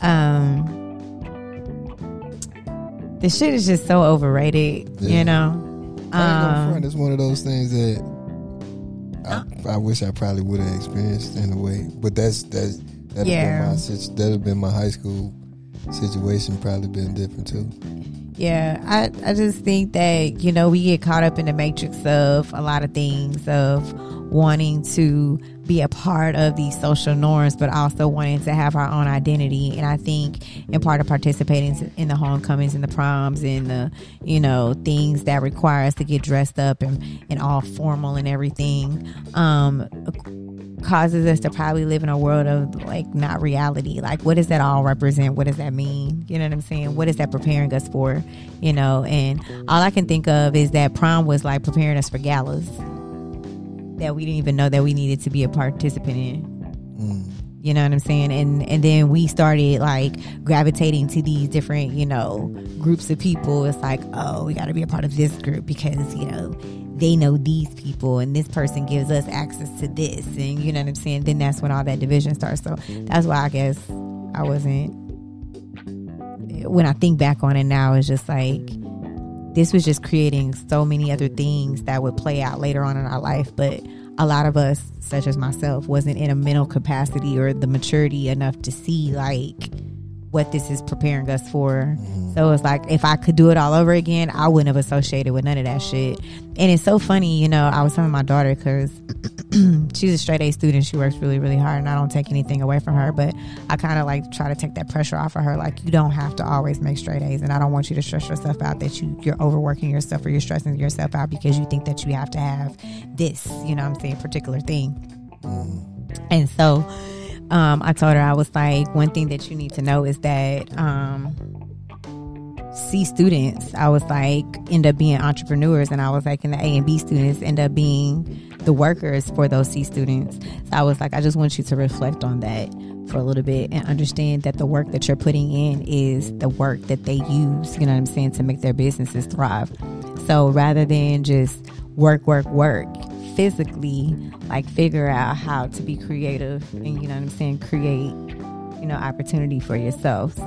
um the shit is just so overrated Yeah. you know I ain't gonna um. It's one of those things that I, I wish I probably would have experienced in a way. But that's that's that'd Yeah. have been my that'd have been my high school situation. Probably been different too. Yeah, I, I just think that, you know, we get caught up in the matrix of a lot of things, of wanting to be a part of these social norms, but also wanting to have our own identity. And I think in part of participating in the homecomings and the proms and the, you know, things that require us to get dressed up and, and all formal and everything, um, causes us to probably live in a world of like not reality. Like, what does that all represent? What does that mean? You know what I'm saying? What is that preparing us for? You know, and all I can think of is that prom was like preparing us for galas that we didn't even know that we needed to be a participant in. Mm. You know what I'm saying? And and then we started like gravitating to these different, you know, groups of people. It's like, oh, we got to be a part of this group because you know they know these people, and this person gives us access to this, and you know what I'm saying. Then that's when all that division starts. So that's why I guess I wasn't. When I think back on it now, it's just like this was just creating so many other things that would play out later on in our life but a lot of us such as myself wasn't in a mental capacity or the maturity enough to see like what this is preparing us for mm-hmm. so it's like if i could do it all over again i wouldn't have associated with none of that shit and it's so funny you know i was telling my daughter because she's a straight A student. She works really, really hard, and I don't take anything away from her. But I kind of like try to take that pressure off of her. Like you don't have to always make straight A's, and I don't want you to stress yourself out that you you're overworking yourself or you're stressing yourself out because you think that you have to have this, you know, what I'm saying, particular thing. Mm-hmm. And so, um, I told her I was like, one thing that you need to know is that um, C students, I was like, end up being entrepreneurs, and I was like, and the A and B students end up being the workers for those C students. So I was like, I just want you to reflect on that for a little bit and understand that the work that you're putting in is the work that they use, you know what I'm saying, to make their businesses thrive. So rather than just work, work, work, physically, like figure out how to be creative and, you know what I'm saying, create, you know, opportunity for yourself. So.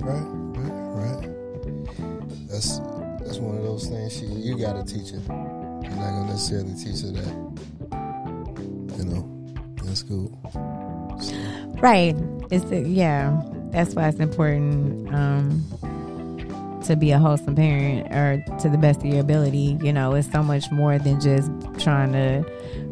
Right, right, right, right. That's that's one of those things. She, you got to teach her. You're not gonna necessarily teach her that. You know, that's cool. Right. It's yeah. That's why it's important um, to be a wholesome parent or to the best of your ability. You know, it's so much more than just trying to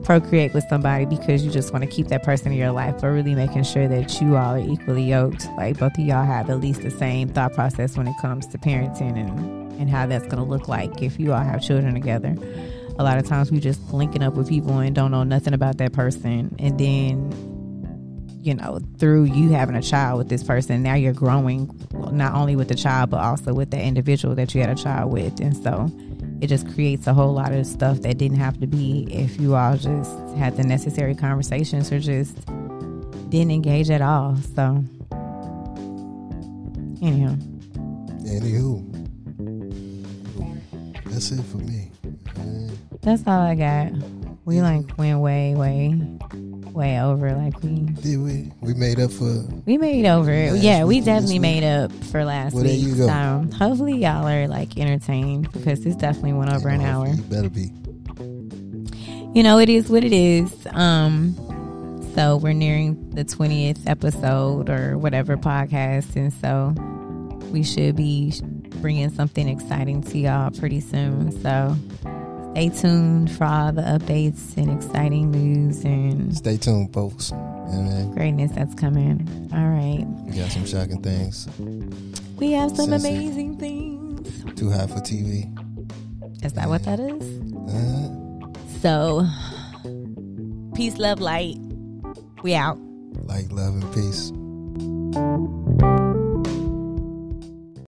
procreate with somebody because you just want to keep that person in your life, but really making sure that you all are equally yoked. Like both of y'all have at least the same thought process when it comes to parenting and, and how that's going to look like if you all have children together. A lot of times we just linking up with people and don't know nothing about that person. And then you know, through you having a child with this person, now you're growing not only with the child, but also with the individual that you had a child with. And so it just creates a whole lot of stuff that didn't have to be if you all just had the necessary conversations or just didn't engage at all. So, anyhow, Anywho, that's it for me. That's all I got. We like went way, way way over. Like we Did we? We made up for. we made over. Yeah, we week and this definitely made up for last Well, there week. you go. So hopefully y'all are like entertained because this definitely went over an hour. You better be. you know, it is what it is. Um, so we're nearing the twentieth episode or whatever podcast, and so we should be bringing something exciting to y'all pretty soon. So stay tuned for all the updates and exciting news and Stay tuned, folks. Greatness that's coming. All right, we got some shocking things. we have some amazing things. Too hot for TV. Is that what that is? Uh, So, peace, love, light. We out. like love and peace.